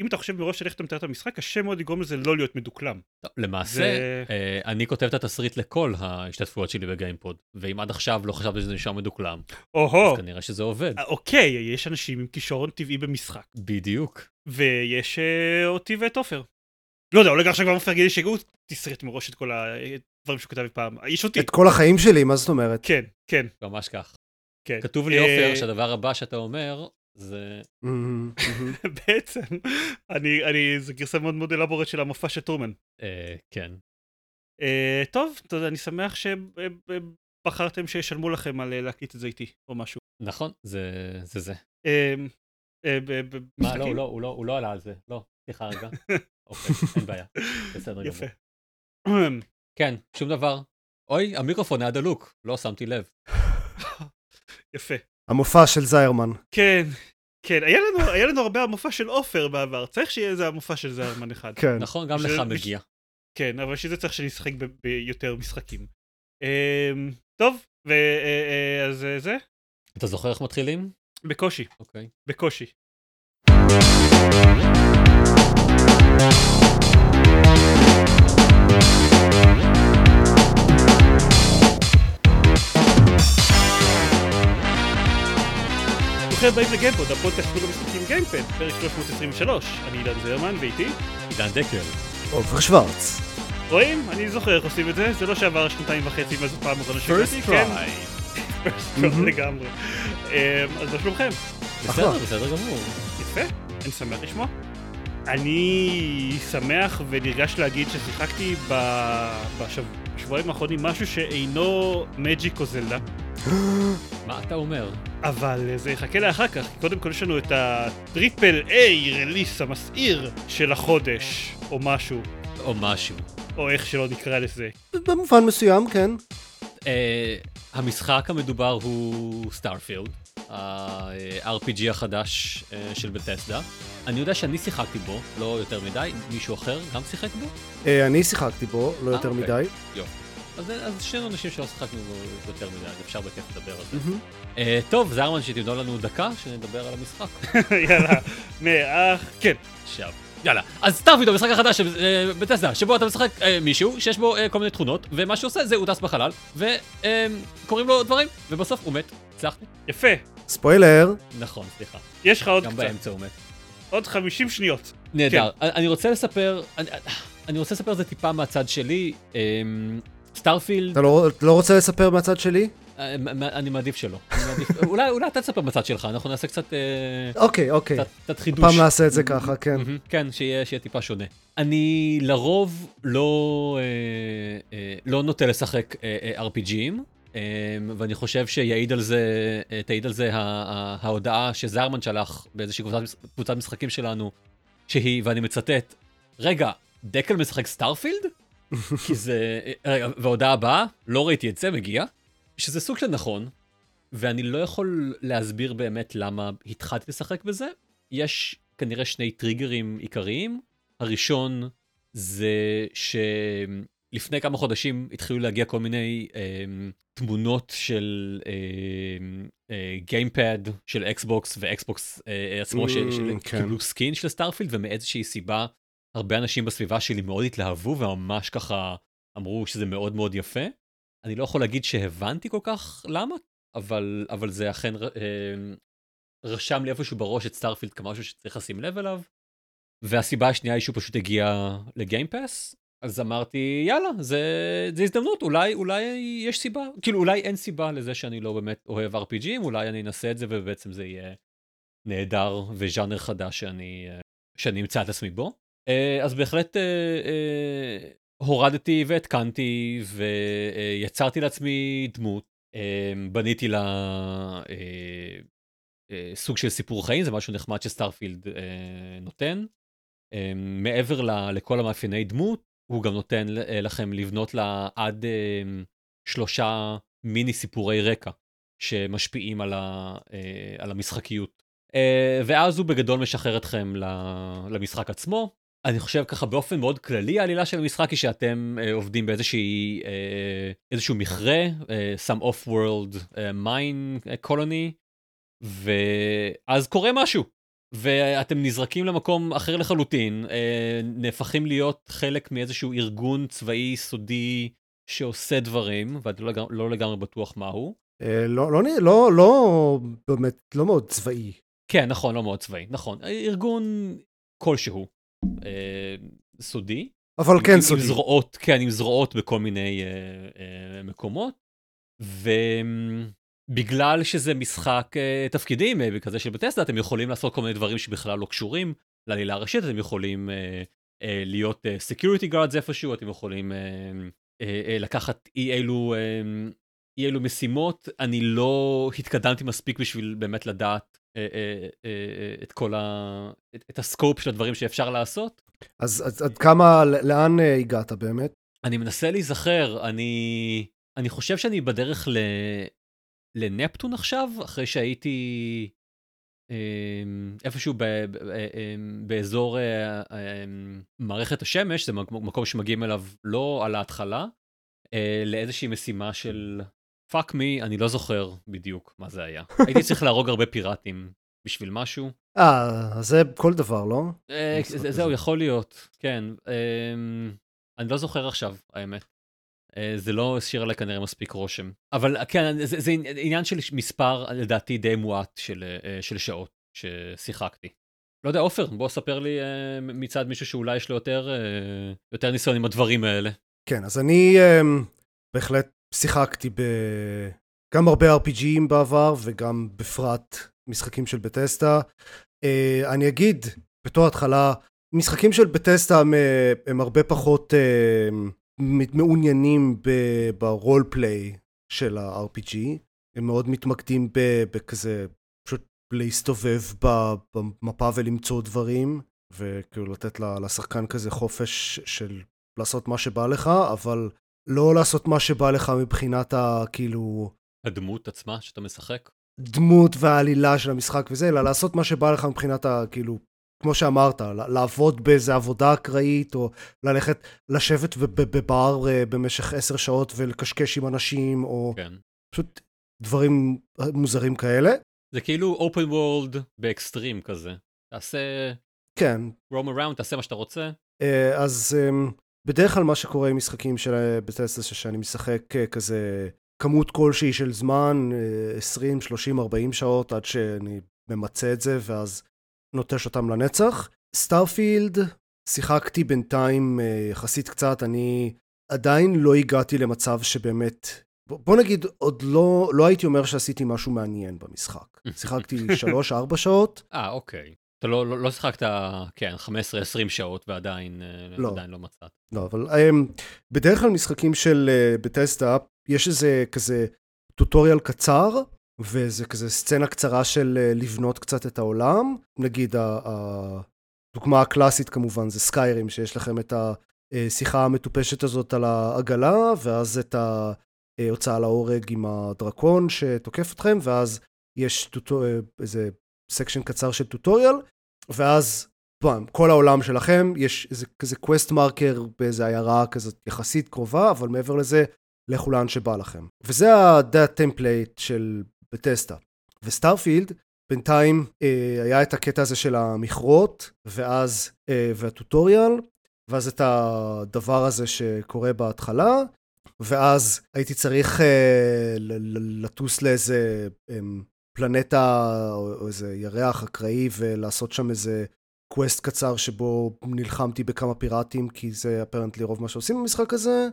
אם אתה חושב מראש על איך אתה מתאר את המשחק, קשה מאוד לגרום לזה לא להיות מדוקלם. למעשה, זה- אה, אני כותב את התסריט לכל ההשתתפויות שלי בגיימפוד, ואם עד עכשיו לא חשבתי שזה נשאר מדוקלם, או-הו, אז כנראה שזה עובד. אה, אוקיי, יש אנשים עם כישרון טבעי במשחק, בדיוק. ויש אה, אותי ואת עופר. לא יודע, אולי גם עכשיו כבר עופר גילי שיגעו תסרט מראש את כל הדברים שהוא כתב אי פעם. יש אותי. את כל החיים שלי, מה זאת אומרת? כן, כן, ממש כך. כן. כתוב לי, אה, עופר, שהדבר הבא שאתה אומר, זה... מהמם. בעצם, אני, אני, זו גרסה מאוד מאוד אלבורט של המופע של טרומן. אה, כן. אה, טוב, תודה, אני שמח שבחרתם שישלמו לכם על אה, להקליט את זה איתי, או משהו. נכון, זה זה. זה. מה, לא? הוא לא, הוא לא, הוא לא עלה על זה. לא, סליחה רגע. אוקיי, אין בעיה. בסדר יפה. גמור. כן, שום דבר. אוי, המיקרופון היה דלוק, לא שמתי לב. יפה. המופע של זיירמן. כן, כן, היה לנו, היה לנו הרבה המופע של עופר בעבר, צריך שיהיה איזה המופע של זרמן אחד. כן. נכון, גם לך מגיע. כן, אבל שזה צריך שנשחק ביותר משחקים. אמ, טוב, ואז זה, אתה זוכר איך מתחילים? בקושי, אוקיי. בקושי. ברוכים הבאים לגיימפוד, הפודקאסט סוג המשחקים גיימפד, פרק 323. אני עידן זרמן, ואיתי. עידן דקל. עופר שוורץ. רואים? אני זוכר איך עושים את זה, זה לא שעבר שנתיים וחצי מאז הפעם האחרונה שהגעתי, First כן, try. first try לגמרי. אמ, אז מה שלומכם? בסדר. בסדר גמור. יפה, אני שמח לשמוע. אני שמח ונרגש להגיד ששיחקתי בשבועיים האחרונים משהו שאינו מג'יק או זלדה, מה אתה אומר? אבל זה יחכה לאחר כך, כי קודם כל יש לנו את ה-triple A release המסעיר של החודש, או משהו, או משהו. או איך שלא נקרא לזה. במובן מסוים, כן. אה, המשחק המדובר הוא Starfield, ה-RPG החדש אה, של Bethesda. אני יודע שאני שיחקתי בו, לא יותר מדי, מישהו אחר גם שיחק בו? אה, אני שיחקתי בו, לא אה, יותר אוקיי. מדי. אז, אז שנינו אנשים שלא שיחקנו בו יותר מדי, אז אפשר בכיף לדבר על זה. מהמם. אה, טוב, זרמן, שים לנו דקה, שנדבר על המשחק. יאללה, מאח, כן, עכשיו. יאללה, אז Starfield הוא המשחק החדש אה, Bethesda, שבו אתה משחק אה, מישהו שיש בו אה, כל מיני תכונות, ומה שהוא עושה זה הוא טס בחלל, וקוראים לו דברים, ובסוף הוא מת. הצלחנו? יפה, ספוילר. נכון, סליחה. יש לך עוד גם קצת, באמצע הוא מת. עוד 50 שניות. נהדר. אני- אני רוצה לספר, אני- אני רוצה לספר את זה טיפה מהצד שלי. Starfield, אתה לא לא רוצה לספר מהצד שלי? אה, מ- אני מעדיף שלא. אני מעדיף- אולי אולי אתה תספר מהצד שלך, אנחנו נעשה קצת אה, אוקיי, אוקיי. קצת- קצת חידוש. הפעם נעשה את זה ככה, כן. כן, שיהיה שיהיה טיפה שונה. אני לרוב לא אה, אה, לא נוטה לשחק אה, אה, RPG ים, אה, ואני חושב שיעיד על זה, אה, תעיד על זה ההודעה שזרמן שלח באיזושהי קבוצת קבוצת משחקים שלנו, שהיא, ואני מצטט, רגע, דקל משחק Starfield? כי זה... אה, רגע, וההודעה הבאה, לא ראיתי את זה, מגיע, שזה סוג של נכון, ואני לא יכול להסביר באמת למה התחלתי לשחק בזה. יש כנראה שני טריגרים עיקריים. הראשון זה שלפני כמה חודשים התחילו להגיע כל מיני אה, תמונות של gamepad של Xbox ו-Xbox אה, עצמו אממ, של- כן. skin של Starfield ומאיזושהי סיבה הרבה אנשים בסביבה שלי מאוד התלהבו וממש ככה אמרו שזה מאוד מאוד יפה. אני לא יכול להגיד שהבנתי כל כך למה, אבל, אבל זה אכן אה, רשם לי איפשהו בראש את Starfield כמשהו שצריך לשים לב אליו. והסיבה השנייה היא שהוא פשוט הגיע ל-Game Pass, אז אמרתי יאללה זה, זה הזדמנות אולי אולי יש סיבה כאילו אולי אין סיבה לזה שאני לא באמת אוהב RPGים אולי אני אנסה את זה ובעצם זה יהיה נהדר וז'אנר חדש שאני אה, שאני אמצא את עצמי בו. אה, אז בהחלט אה, אה, הורדתי והתקנתי ויצרתי לעצמי דמות, אה, בניתי לה אה, אה, סוג של סיפור חיים, זה משהו נחמד שסטארפילד אה, נותן. אה, מעבר ל- לכל המאפייני דמות, הוא גם נותן אה, לכם לבנות לה עד אה, שלושה מיני סיפורי רקע שמשפיעים על, ה, אה, על המשחקיות. אה, ואז הוא בגדול משחרר אתכם למשחק עצמו. אני חושב ככה באופן מאוד כללי העלילה של המשחק היא שאתם אה, עובדים באיזושהי אה, איזשהו מכרה, אה, some off world אה, mine colony, ואז קורה משהו. ואתם נזרקים למקום אחר לחלוטין, אה, נהפכים להיות חלק מאיזשהו ארגון צבאי סודי שעושה דברים, ואני לא, לגמרי- לא לגמרי בטוח מהו. אה, לא, לא, לא, לא, באמת, לא מאוד צבאי. כן, נכון, לא מאוד צבאי, נכון. ארגון כלשהו, אה, סודי. אבל עם- כן סודי. עם זרועות, כן, עם זרועות בכל מיני אה, אה, מקומות. ובגלל שזה משחק אה, תפקידים אה, כזה של בטסדה, אתם יכולים לעשות כל מיני דברים שבכלל לא קשורים לעלילה הראשית, אתם יכולים אה, אה, להיות אה, security guards איפשהו, אתם יכולים אה, אה, אה, לקחת אי אילו, אה, אי אילו משימות. אני לא התקדמתי מספיק בשביל באמת לדעת אה, אה, אה, אה, את כל ה... את, את הסקופ של הדברים שאפשר לעשות. אז אז עד כמה, לאן אה, הגעת באמת? אני מנסה להיזכר, אני... אני חושב שאני בדרך ל... לנפטון עכשיו, אחרי שהייתי אמ, איפשהו ב... ב... אמ, באזור אה, אמ, מערכת השמש, זה מקום שמגיעים אליו לא על ההתחלה, אה, לאיזושהי משימה של fuck me, אני לא זוכר בדיוק מה זה היה. הייתי צריך להרוג הרבה פיראטים בשביל משהו. אה, זה כל דבר, לא? אה. זהו, יכול להיות, כן. אמ, אני לא זוכר עכשיו, האמת. אה, זה לא השאיר עליי כנראה מספיק רושם. אבל כן, זה, זה עניין של מספר, לדעתי, די מועט של, אה, של שעות ששיחקתי. לא יודע, עופר, בוא ספר לי מצד מישהו שאולי יש לו יותר, יותר ניסיון עם הדברים האלה. כן, אז אני um, בהחלט שיחקתי ב... גם הרבה RPGים בעבר, וגם בפרט משחקים של בטסטה. Uh, אני אגיד, בתור התחלה, משחקים של בטסטה הם, אה, הם הרבה פחות uh, מעוניינים ברול פליי של ה-RPG. הם מאוד מתמקדים בכזה, פשוט להסתובב במפה ולמצוא דברים, וכאילו לתת לשחקן כזה חופש של לעשות מה שבא לך, אבל לא לעשות מה שבא לך מבחינת ה... כאילו... הדמות עצמה שאתה משחק. דמות והעלילה של המשחק וזה, אלא לעשות מה שבא לך מבחינת ה... כאילו, כמו שאמרת, לעבוד באיזה עבודה אקראית, או ללכת, לשבת בבר אה, במשך עשר שעות ולקשקש עם אנשים, או כן. פשוט דברים מוזרים כאלה. זה כאילו open world באקסטרים כזה. תעשה כן, roam around, תעשה מה שאתה רוצה. אה, אז אמ, בדרך כלל מה שקורה עם משחקים של בטסטה שאני משחק אה, כזה כמות כלשהי של זמן, אה, 20, 30, 40 שעות עד שאני ממצה את זה ואז נוטש אותם לנצח. Starfield, שיחקתי בינתיים אה, יחסית קצת, אני עדיין לא הגעתי למצב שבאמת, בוא נגיד, עוד לא, לא הייתי אומר שעשיתי משהו מעניין במשחק. שיחקתי 3-4 שעות, אה, אוקיי. אתה לא, לא, לא שיחקת, כן, 15-20 שעות ועדיין אה, לא. עדיין לא מצאת. לא, אבל אמ, בדרך כלל משחקים של אה, Bethesda, יש איזה כזה tutorial קצר, וזה כזה סצנה קצרה של אה, לבנות קצת את העולם. נגיד, הדוגמה הקלאסית כמובן זה Skyrim, שיש לכם את השיחה המטופשת הזאת על העגלה, ואז את ההוצאה להורג עם הדרקון שתוקף אתכם, ואז יש טוטו, אה, איזה section קצר של tutorial, ואז bam, כל העולם שלכם, יש איזה כזה quest marker באיזה עיירה כזאת יחסית קרובה, אבל מעבר לזה, לכו לאן שבא לכם. וזה ה template של Bethesda. ו Starfield, בינתיים אה, היה את הקטע הזה של המכרות, ואז, אה, וה tutorial, ואז את הדבר הזה שקורה בהתחלה, ואז הייתי צריך אה, לטוס לאיזה אה, פלנטה או איזה ירח אקראי ולעשות שם איזה quest קצר שבו נלחמתי בכמה פיראטים, כי זה apparently רוב מה שעושים במשחק הזה,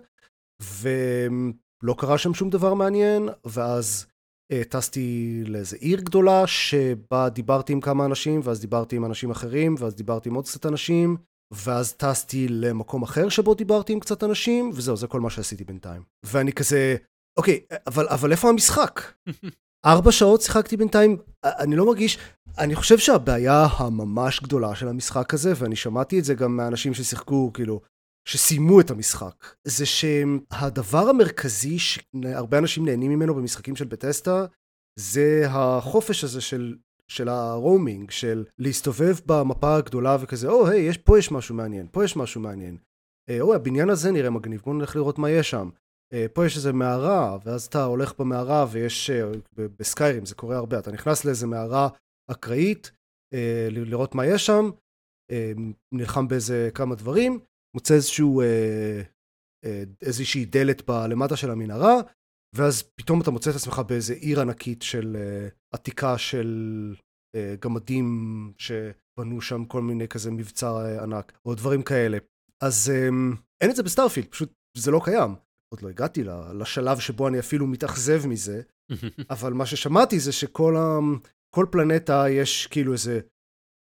ולא קרה שם שום דבר מעניין, ואז אה, טסתי לאיזה עיר גדולה, שבה דיברתי עם כמה אנשים, ואז דיברתי עם אנשים אחרים, ואז דיברתי עם עוד קצת אנשים, ואז טסתי למקום אחר שבו דיברתי עם קצת אנשים, וזהו, זה כל מה שעשיתי בינתיים. ואני כזה, אוקיי, אבל, אבל איפה המשחק? ארבע שעות שיחקתי בינתיים, אני לא מרגיש, אני חושב שהבעיה הממש גדולה של המשחק הזה, ואני שמעתי את זה גם מהאנשים ששיחקו, כאילו, שסיימו את המשחק, זה שהדבר המרכזי שהרבה אנשים נהנים ממנו במשחקים של בטסטה, זה החופש הזה של, של הרומינג, של להסתובב במפה הגדולה וכזה, או, היי, יש, פה יש משהו מעניין, פה יש משהו מעניין. אה, אוי, הבניין הזה נראה מגניב, בואו נלך לראות מה יש שם. אה, פה יש איזה מערה, ואז אתה הולך במערה ויש, אה, בסקיירים זה קורה הרבה, אתה נכנס לאיזה מערה אקראית, אה, לראות מה יש שם, נלחם באיזה כמה דברים, מוצא איזשהו, איזושהי דלת בלמטה של המנהרה, ואז פתאום אתה מוצא את עצמך באיזה עיר ענקית של עתיקה של גמדים שבנו שם כל מיני כזה מבצר ענק, או דברים כאלה. אז אין את זה ב Starfield, פשוט זה לא קיים. עוד לא הגעתי לשלב שבו אני אפילו מתאכזב מזה, אבל מה ששמעתי זה שכל ה... כל פלנטה יש כאילו איזה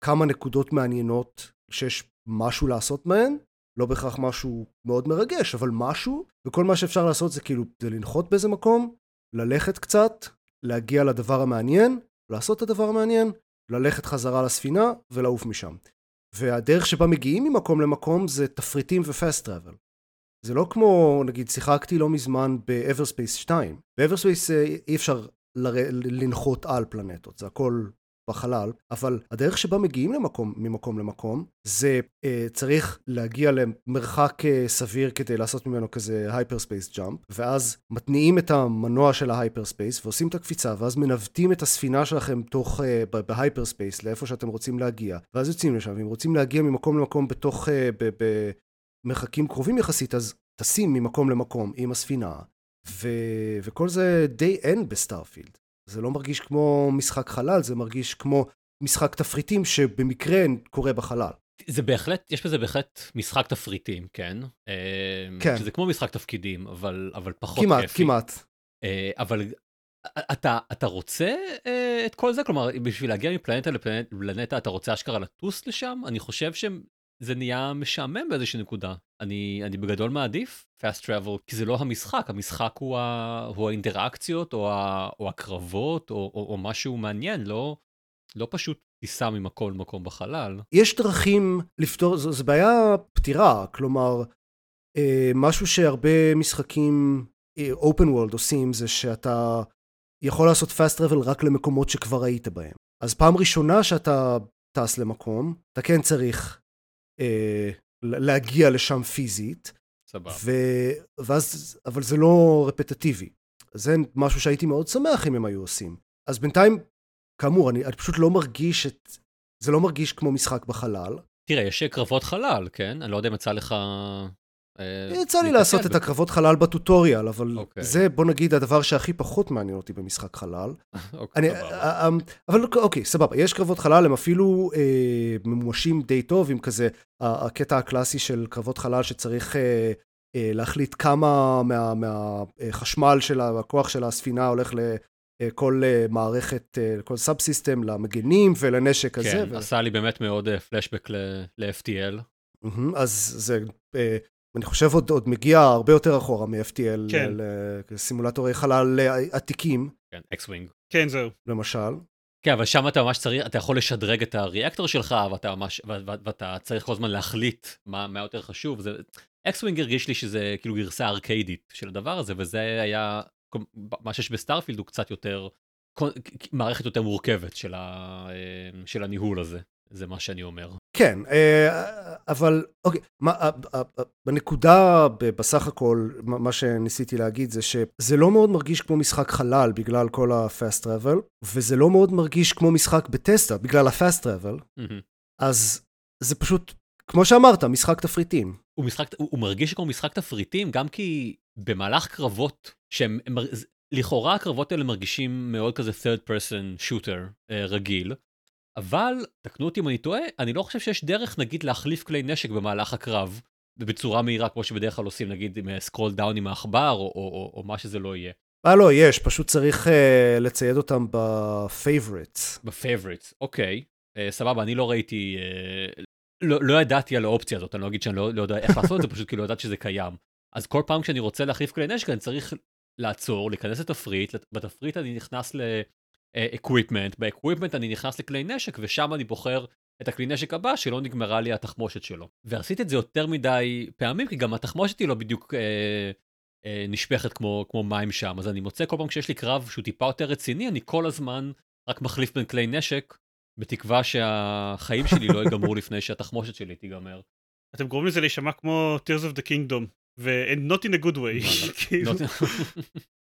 כמה נקודות מעניינות שיש משהו לעשות בהן, לא בהכרח משהו מאוד מרגש, אבל משהו, וכל מה שאפשר לעשות זה כאילו, זה לנחות באיזה מקום, ללכת קצת, להגיע לדבר המעניין, לעשות את הדבר המעניין, ללכת חזרה לספינה ולעוף משם. והדרך שבה מגיעים ממקום למקום זה תפריטים ו fast travel. זה לא כמו, נגיד, שיחקתי לא מזמן ב-Everspace 2. ב-Everspace אי אפשר ל- לנחות על פלנטות, זה הכל בחלל, אבל הדרך שבה מגיעים למקום, ממקום למקום, זה אה, צריך להגיע למרחק אה, סביר כדי לעשות ממנו כזה hyperspace jump, ואז מתניעים את המנוע של ה hyperspace ועושים את הקפיצה, ואז מנווטים את הספינה שלכם תוך, אה, ב hyperspace לאיפה שאתם רוצים להגיע, ואז יוצאים לשם, ואם רוצים להגיע ממקום למקום בתוך, אה, במרחקים קרובים יחסית, אז טסים ממקום למקום עם הספינה, ו... וכל זה די אין ב Starfield. זה לא מרגיש כמו משחק חלל, זה מרגיש כמו משחק תפריטים שבמקרה קורה בחלל. זה בהחלט, יש בזה בהחלט משחק תפריטים, כן? אה, כן. שזה כמו משחק תפקידים, אבל, אבל פחות כמעט, כיפי. כמעט, כמעט. אה, אבל אתה, אתה רוצה אה, את כל זה? כלומר, בשביל להגיע מפלנטה לפלנטה, אתה רוצה אשכרה לטוס לשם? אני חושב שזה נהיה משעמם באיזושהי נקודה. אני, אני בגדול מעדיף fast travel, כי זה לא המשחק, המשחק הוא, ה, הוא האינטראקציות, או, ה, או הקרבות, או, או, או משהו מעניין, לא, לא פשוט טיסה ממקום למקום בחלל. יש דרכים לפתור, זו, זו בעיה פתירה, כלומר, אה, משהו שהרבה משחקים אה, open world עושים, זה שאתה יכול לעשות fast travel רק למקומות שכבר היית בהם. אז פעם ראשונה שאתה טס למקום, אתה כן צריך להגיע לשם פיזית. סבבה. ו... ואז, אבל זה לא רפטטיבי. זה משהו שהייתי מאוד שמח אם הם היו עושים. אז בינתיים, כאמור, אני, אני פשוט לא מרגיש את... זה לא מרגיש כמו משחק בחלל. תראה, יש קרבות חלל, כן? אני לא יודע אם יצא לך אה, יצא לי לעשות את הקרבות חלל בטוטוריאל, אבל אוקיי. זה בוא נגיד הדבר שהכי פחות מעניין אותי במשחק חלל. אוקיי, אה, אמ, אבל אוקיי, סבבה, יש קרבות חלל, הם אפילו אה, ממומשים די טוב עם כזה, הקטע הקלאסי של קרבות חלל שצריך להחליט כמה מהחשמל של הכוח של הספינה הולך לכל מערכת, לכל subsystem, למגנים ולנשק הזה. כן, עשה לי באמת מאוד פלשבק ל-FTL. אז זה אני חושב עוד, עוד מגיע הרבה יותר אחורה מ-FTL, כן. לסימולטורי חלל עתיקים. כן, X-Wing. כן, זהו. למשל. כן, אבל שם אתה ממש צריך, אתה יכול לשדרג את ה reactor שלך, ואתה, ממש, ו- ו- ואתה צריך כל הזמן להחליט מה, מה יותר חשוב. זה, X-Wing הרגיש לי שזה כאילו גרסה ארקיידית של הדבר הזה, וזה היה, מה שיש ב Starfield הוא קצת יותר, מערכת יותר מורכבת של, ה, של הניהול הזה. זה מה שאני אומר. כן, אה, אבל אוקיי, מה, אה, אה, בנקודה בסך הכל, מה שניסיתי להגיד זה שזה לא מאוד מרגיש כמו משחק חלל בגלל כל ה-fast travel, וזה לא מאוד מרגיש כמו משחק בטסטה בגלל ה-fast travel, אז זה פשוט, כמו שאמרת, משחק תפריטים. הוא, משחק, הוא, הוא מרגיש כמו משחק תפריטים גם כי במהלך קרבות שהם, לכאורה הקרבות האלה מרגישים מאוד כזה third person shooter רגיל. אבל, תקנו אותי אם אני טועה, אני לא חושב שיש דרך, נגיד, להחליף כלי נשק במהלך הקרב, בצורה מהירה, כמו שבדרך כלל עושים, נגיד, עם scroll down עם העכבר, או, או, או, או מה שזה לא יהיה. אה, לא, יש, פשוט צריך אה, לצייד אותם בפייבריטס. בפייבריטס, אוקיי. אה, סבבה, אני לא ראיתי, אה, לא, לא ידעתי על האופציה הזאת, אני לא אגיד שאני לא, לא יודע איך לעשות את זה, פשוט כאילו לא ידעתי שזה קיים. אז כל פעם כשאני רוצה להחליף כלי נשק, אני צריך לעצור, להיכנס לתפריט, בתפריט אני נכנס ל... equipment, ב equipment אני נכנס לכלי נשק ושם אני בוחר את הכלי נשק הבא שלא נגמרה לי התחמושת שלו. ועשיתי את זה יותר מדי פעמים כי גם התחמושת היא לא בדיוק אה, אה, נשפכת כמו, כמו מים שם, אז אני מוצא כל פעם כשיש לי קרב שהוא טיפה יותר רציני, אני כל הזמן רק מחליף בין כלי נשק, בתקווה שהחיים שלי לא ייגמרו לפני שהתחמושת שלי תיגמר. אתם גורמים לזה להישמע כמו Tears of the Kingdom, ו- not in a good way. כאילו.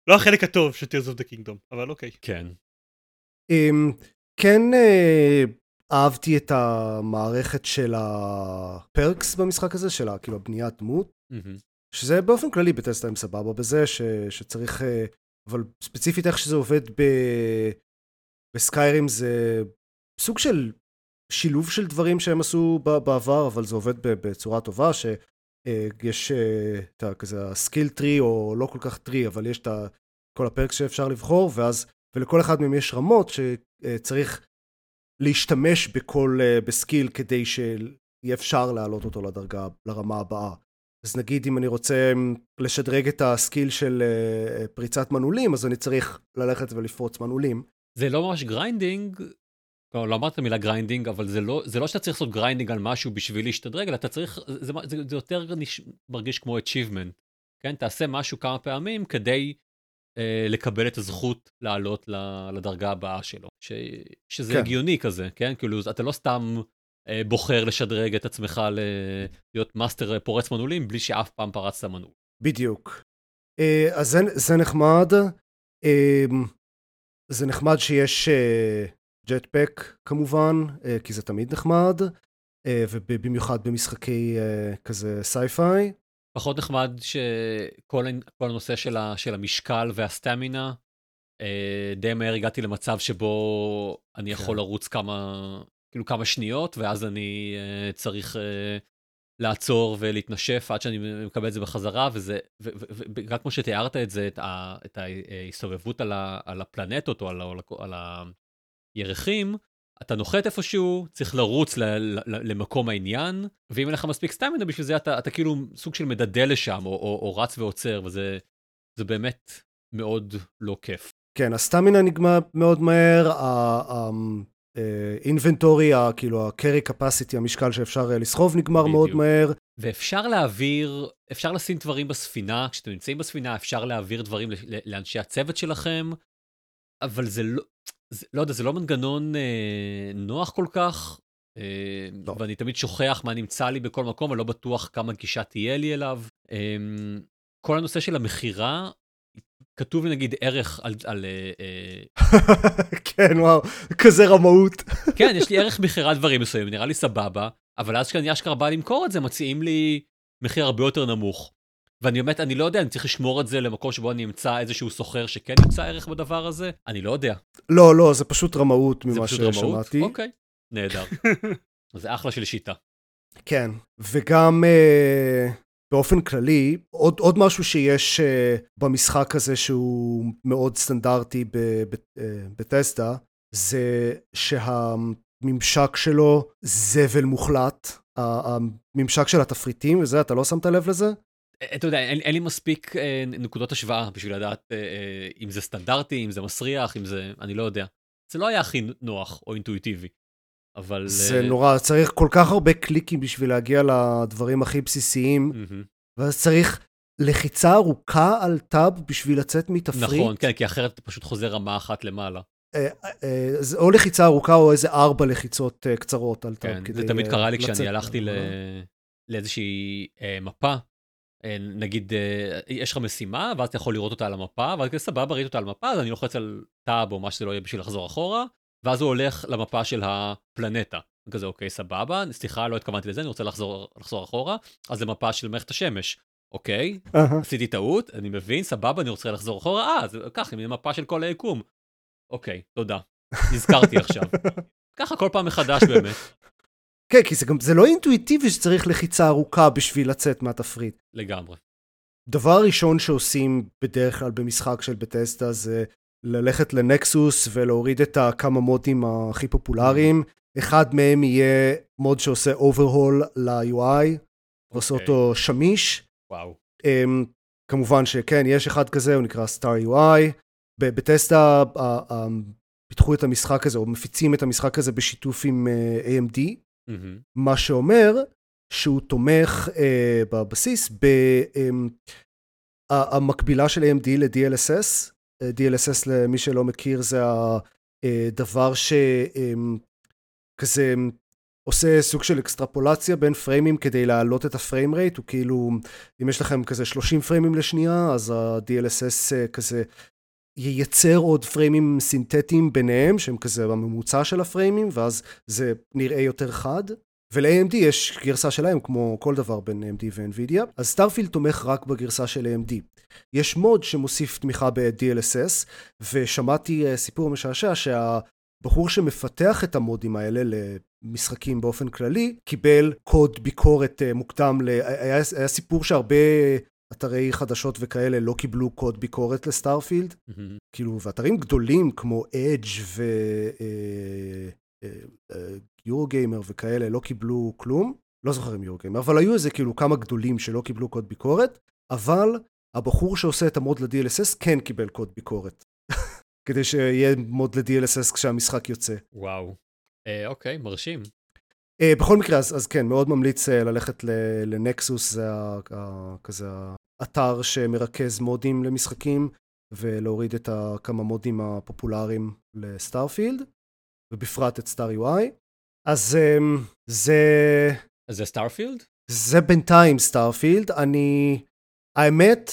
לא החלק הטוב של Tears of the Kingdom, אבל אוקיי. כן. אמ, כן, אה, אהבתי את המערכת של הפרקס במשחק הזה, של כאילו הבניית דמות. שזה באופן כללי בטסטה הם סבבה בזה, ש, שצריך, אה, אבל ספציפית איך שזה עובד ב, בסקיירים זה סוג של שילוב של דברים שהם עשו בעבר, אבל זה עובד בצורה טובה, שיש את ה- כזה ה skill tree, או לא כל כך tree, אבל יש את כל ה perks שאפשר לבחור, ואז, ולכל אחד מהם יש רמות שצריך להשתמש בכל, אה, ב skill כדי שיהיה אפשר להעלות אותו לדרגה, לרמה הבאה. אז נגיד אם אני רוצה אמ, לשדרג את ה skill של אה, פריצת מנעולים, אז אני צריך ללכת ולפרוץ מנעולים. זה לא ממש grinding, לא, לא אמרת את המילה grinding, אבל זה לא, זה לא שאתה צריך לעשות grinding על משהו בשביל להשתדרג, אלא אתה צריך, זה, זה, זה יותר נש, מרגיש כמו achievement, כן? תעשה משהו כמה פעמים כדי אה, לקבל את הזכות לעלות לדרגה הבאה שלו, ש, שזה כן. הגיוני כזה, כן? כאילו, אתה לא סתם אה, בוחר לשדרג את עצמך ל, להיות מאסטר אה, פורץ מנעולים בלי שאף פעם פרצת מנעול. בדיוק. אה, אז זה, זה נחמד. אה, זה נחמד שיש jetpack כמובן, אה, כי זה תמיד נחמד, אה, ובמיוחד במשחקי אה, כזה sci-fi. פחות נחמד שכל הנ- כל הנושא של, ה, של המשקל והסטמינה, אה, די מהר הגעתי למצב שבו אני יכול כן. לרוץ כמה, כאילו כמה שניות, ואז אני אה, צריך אה, לעצור ולהתנשף עד שאני מקבל את זה בחזרה, וזה, וגם כמו שתיארת את זה, את, ה, את ההסתובבות על, ה, על הפלנטות או על, ה- על הירחים, אתה נוחת איפשהו, צריך לרוץ ל, ל, ל, למקום העניין, ואם אין לך מספיק סטמינה בשביל זה, אתה, אתה כאילו סוג של מדדה לשם, או, או, או רץ ועוצר, וזה זה באמת מאוד לא כיף. כן, הסטמינה נגמר מאוד מהר, האינבנטורי, כאילו ה-carry capacity, המשקל שאפשר אה, לסחוב נגמר מאוד בדיוק. מהר. ואפשר להעביר, אפשר לשים דברים בספינה, כשאתם נמצאים בספינה אפשר להעביר דברים לאנשי הצוות שלכם, אבל זה לא, לא יודע, זה לא מנגנון אה, נוח כל כך, אה, לא. ואני תמיד שוכח מה נמצא לי בכל מקום, ולא בטוח כמה גישה תהיה לי אליו. אה, כל הנושא של המכירה, כתוב לי נגיד ערך על, על אה, אה, כן, וואו, כזה רמאות. כן, יש לי ערך מכירת דברים מסוימים, נראה לי סבבה, אבל אז כשאני אשכרה בא למכור את זה, מציעים לי מחיר הרבה יותר נמוך. ואני באמת, אני לא יודע, אני צריך לשמור את זה למקום שבו אני אמצא איזשהו סוחר שכן ימצא ערך בדבר הזה? אני לא יודע. לא, לא, זה פשוט רמאות זה ממה פשוט רמאות? ששמעתי. אוקיי, נהדר. זה אחלה של שיטה. כן, וגם אה, באופן כללי, עוד, עוד משהו שיש אה, במשחק הזה שהוא מאוד סטנדרטי ב- ב- אה, בטסטה, זה שהממשק שלו זבל מוחלט. הממשק של התפריטים וזה, אתה לא שמת לב לזה? אה, אתה יודע, אין, אין לי מספיק אה, נקודות השוואה בשביל לדעת אה, אה, אם זה סטנדרטי, אם זה מסריח, אם זה... אני לא יודע. זה לא היה הכי נוח או אינטואיטיבי. אבל... זה אה, נורא, צריך כל כך הרבה קליקים בשביל להגיע לדברים הכי בסיסיים, מהמם. ואז צריך לחיצה ארוכה על טאב בשביל לצאת מתפריט. נכון, כן, כי אחרת אתה פשוט חוזר רמה אחת למעלה. אה, אה, או לחיצה ארוכה או איזה ארבע לחיצות קצרות על טאב. כן, זה תמיד קרה לי כשאני הלכתי. לאיזושהי מפה. אה, נגיד, אה, יש לך משימה, ואז אתה יכול לראות אותה על המפה, ואז כזה סבבה, ראית אותה על המפה, אז אני לוחץ על טאב או מה שזה לא יהיה בשביל לחזור אחורה, ואז הוא הולך למפה של הפלנטה. כזה, אוקיי, סבבה, סליחה, לא התכוונתי לזה, אני רוצה לחזור, לחזור אחורה, אז למפה של מערכת השמש. אוקיי, אהה. עשיתי טעות, אני מבין, סבבה, אני רוצה לחזור אחורה, אה, זה כך, עם מפה של כל היקום. אוקיי, תודה. נזכרתי עכשיו. ככה כל פעם מחדש באמת. כן, כי זה גם, זה לא אינטואיטיבי שצריך לחיצה ארוכה בשביל לצאת מהתפריט. לגמרי. דבר ראשון שעושים בדרך כלל במשחק של בטסטה זה ללכת לנקסוס ולהוריד את הכמה מודים הכי פופולריים. אחד מהם יהיה מוד שעושה overhaul ל-UI, ועושה אוקיי. אותו שמיש. וואו. Um, כמובן שכן, יש אחד כזה, הוא נקרא Star UI. בטסטה פיתחו את המשחק הזה, או מפיצים את המשחק הזה בשיתוף עם uh, AMD. מה שאומר שהוא תומך uh, בבסיס במקבילה של AMD ל-DLSS. DLSS למי שלא מכיר זה הדבר שכזה עושה סוג של אקסטרפולציה בין פריימים כדי להעלות את הפריים רייט, הוא כאילו, אם יש לכם כזה 30 פריימים לשנייה, אז ה-DLSS אה, כזה ייצר עוד פריימים סינתטיים ביניהם, שהם כזה בממוצע של הפריימים, ואז זה נראה יותר חד. ול-AMD יש גרסה שלהם, כמו כל דבר בין AMD ו-NVIDIA, אז Starfield תומך רק בגרסה של AMD. יש mod שמוסיף תמיכה ב-DLSS, ושמעתי אה, סיפור משעשע שהבחור שמפתח את המודים האלה למשחקים באופן כללי, קיבל קוד ביקורת אה, מוקדם, ל... היה, היה סיפור שהרבה אתרי חדשות וכאלה לא קיבלו קוד ביקורת לסטארפילד, mm-hmm. כאילו, ואתרים גדולים כמו אדג' ו... יורוגיימר וכאלה לא קיבלו כלום, לא זוכר אם יורוגיימר, אבל היו איזה כאילו כמה גדולים שלא קיבלו קוד ביקורת, אבל הבחור שעושה את המוד ל-DLSS כן קיבל קוד ביקורת. כדי שיהיה מוד ל-DLSS כשהמשחק יוצא. וואו. אה, אוקיי, מרשים. אה, בכל מקרה, אז, אז כן, מאוד ממליץ אה, ללכת ל Nexus, זה ה, ה, כזה האתר שמרכז מודים למשחקים, ולהוריד את כמה מודים הפופולריים ל Starfield. ובפרט את StarUI. אז um, זה... זה Starfield? זה בינתיים Starfield. אני... האמת,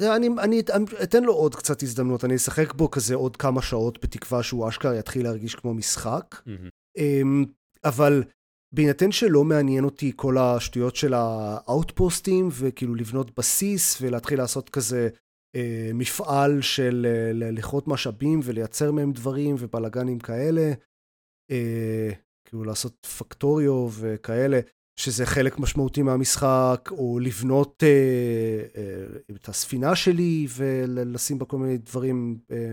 אני, אני אתן לו עוד קצת הזדמנות, אני אשחק בו כזה עוד כמה שעות בתקווה שהוא אשכרה יתחיל להרגיש כמו משחק. Mm-hmm. Um, אבל בהינתן שלא מעניין אותי כל השטויות של האאוטפוסטים, וכאילו לבנות בסיס ולהתחיל לעשות כזה אה, מפעל של אה, לכרות משאבים ולייצר מהם דברים ובלאגנים כאלה, אה, כאילו לעשות פקטוריו וכאלה, שזה חלק משמעותי מהמשחק, או לבנות אה, אה, את הספינה שלי ולשים בה כל מיני דברים אה,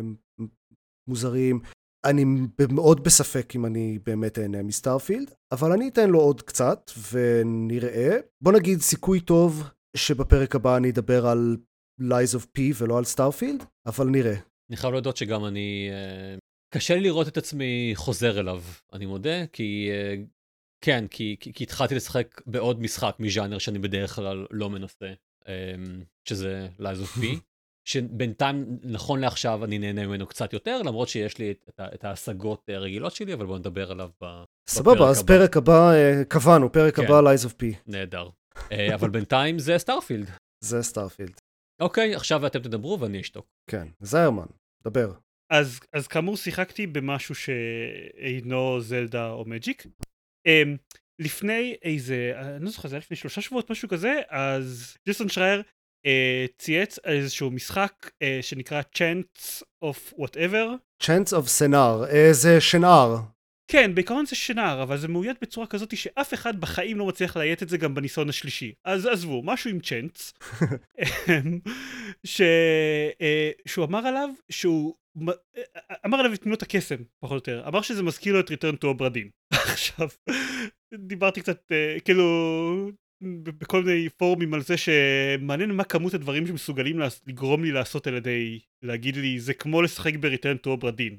מוזרים. אני מאוד בספק אם אני באמת אהנה מ Starfield, אבל אני אתן לו עוד קצת ונראה. בוא נגיד סיכוי טוב שבפרק הבא אני אדבר על Lies of P ולא על Starfield, אבל נראה. אני חייב להודות שגם אני אה, קשה לי לראות את עצמי חוזר אליו, אני מודה, כי אה, כן, כי, כי, כי התחלתי לשחק בעוד משחק מז'אנר שאני בדרך כלל לא מנסה, אמ, שזה Lies of P, שבינתיים, נכון לעכשיו, אני נהנה ממנו קצת יותר, למרות שיש לי את, את, את ההשגות הרגילות שלי, אבל בואו נדבר עליו בפרק הבא. סבבה, אז פרק הבא, אה, קבענו, פרק כן. הבא Lies of P. נהדר. אה, אבל בינתיים זה Starfield. זה Starfield. אוקיי, עכשיו אתם תדברו ואני אשתוק. כן, זיירמן, דבר. אז, אז כאמור שיחקתי במשהו שאינו זלדה או Magic. Um, לפני איזה, אני לא זוכר, זה היה לפני שלושה שבועות, משהו כזה, אז ג'יסון שרייר צייץ על איזשהו משחק uh, שנקרא Chants of Whatever. Chants of Sennaar, uh, זה שנער. כן, בעיקרון זה שנער, אבל זה מאוית בצורה כזאת שאף אחד בחיים לא מצליח לאיית את זה גם בניסיון השלישי. אז עזבו, משהו עם Chants, ש... אה, שהוא אמר עליו שהוא... אמר עליו את מילות הקסם, פחות או יותר. אמר שזה מזכיר לו את Return to Obra Dinn. עכשיו, דיברתי קצת, אה, כאילו, בכל מיני פורומים על זה שמעניין מה כמות הדברים שמסוגלים לגרום לי לעשות על ידי להגיד לי זה כמו לשחק ב- Return to Obra Dinn.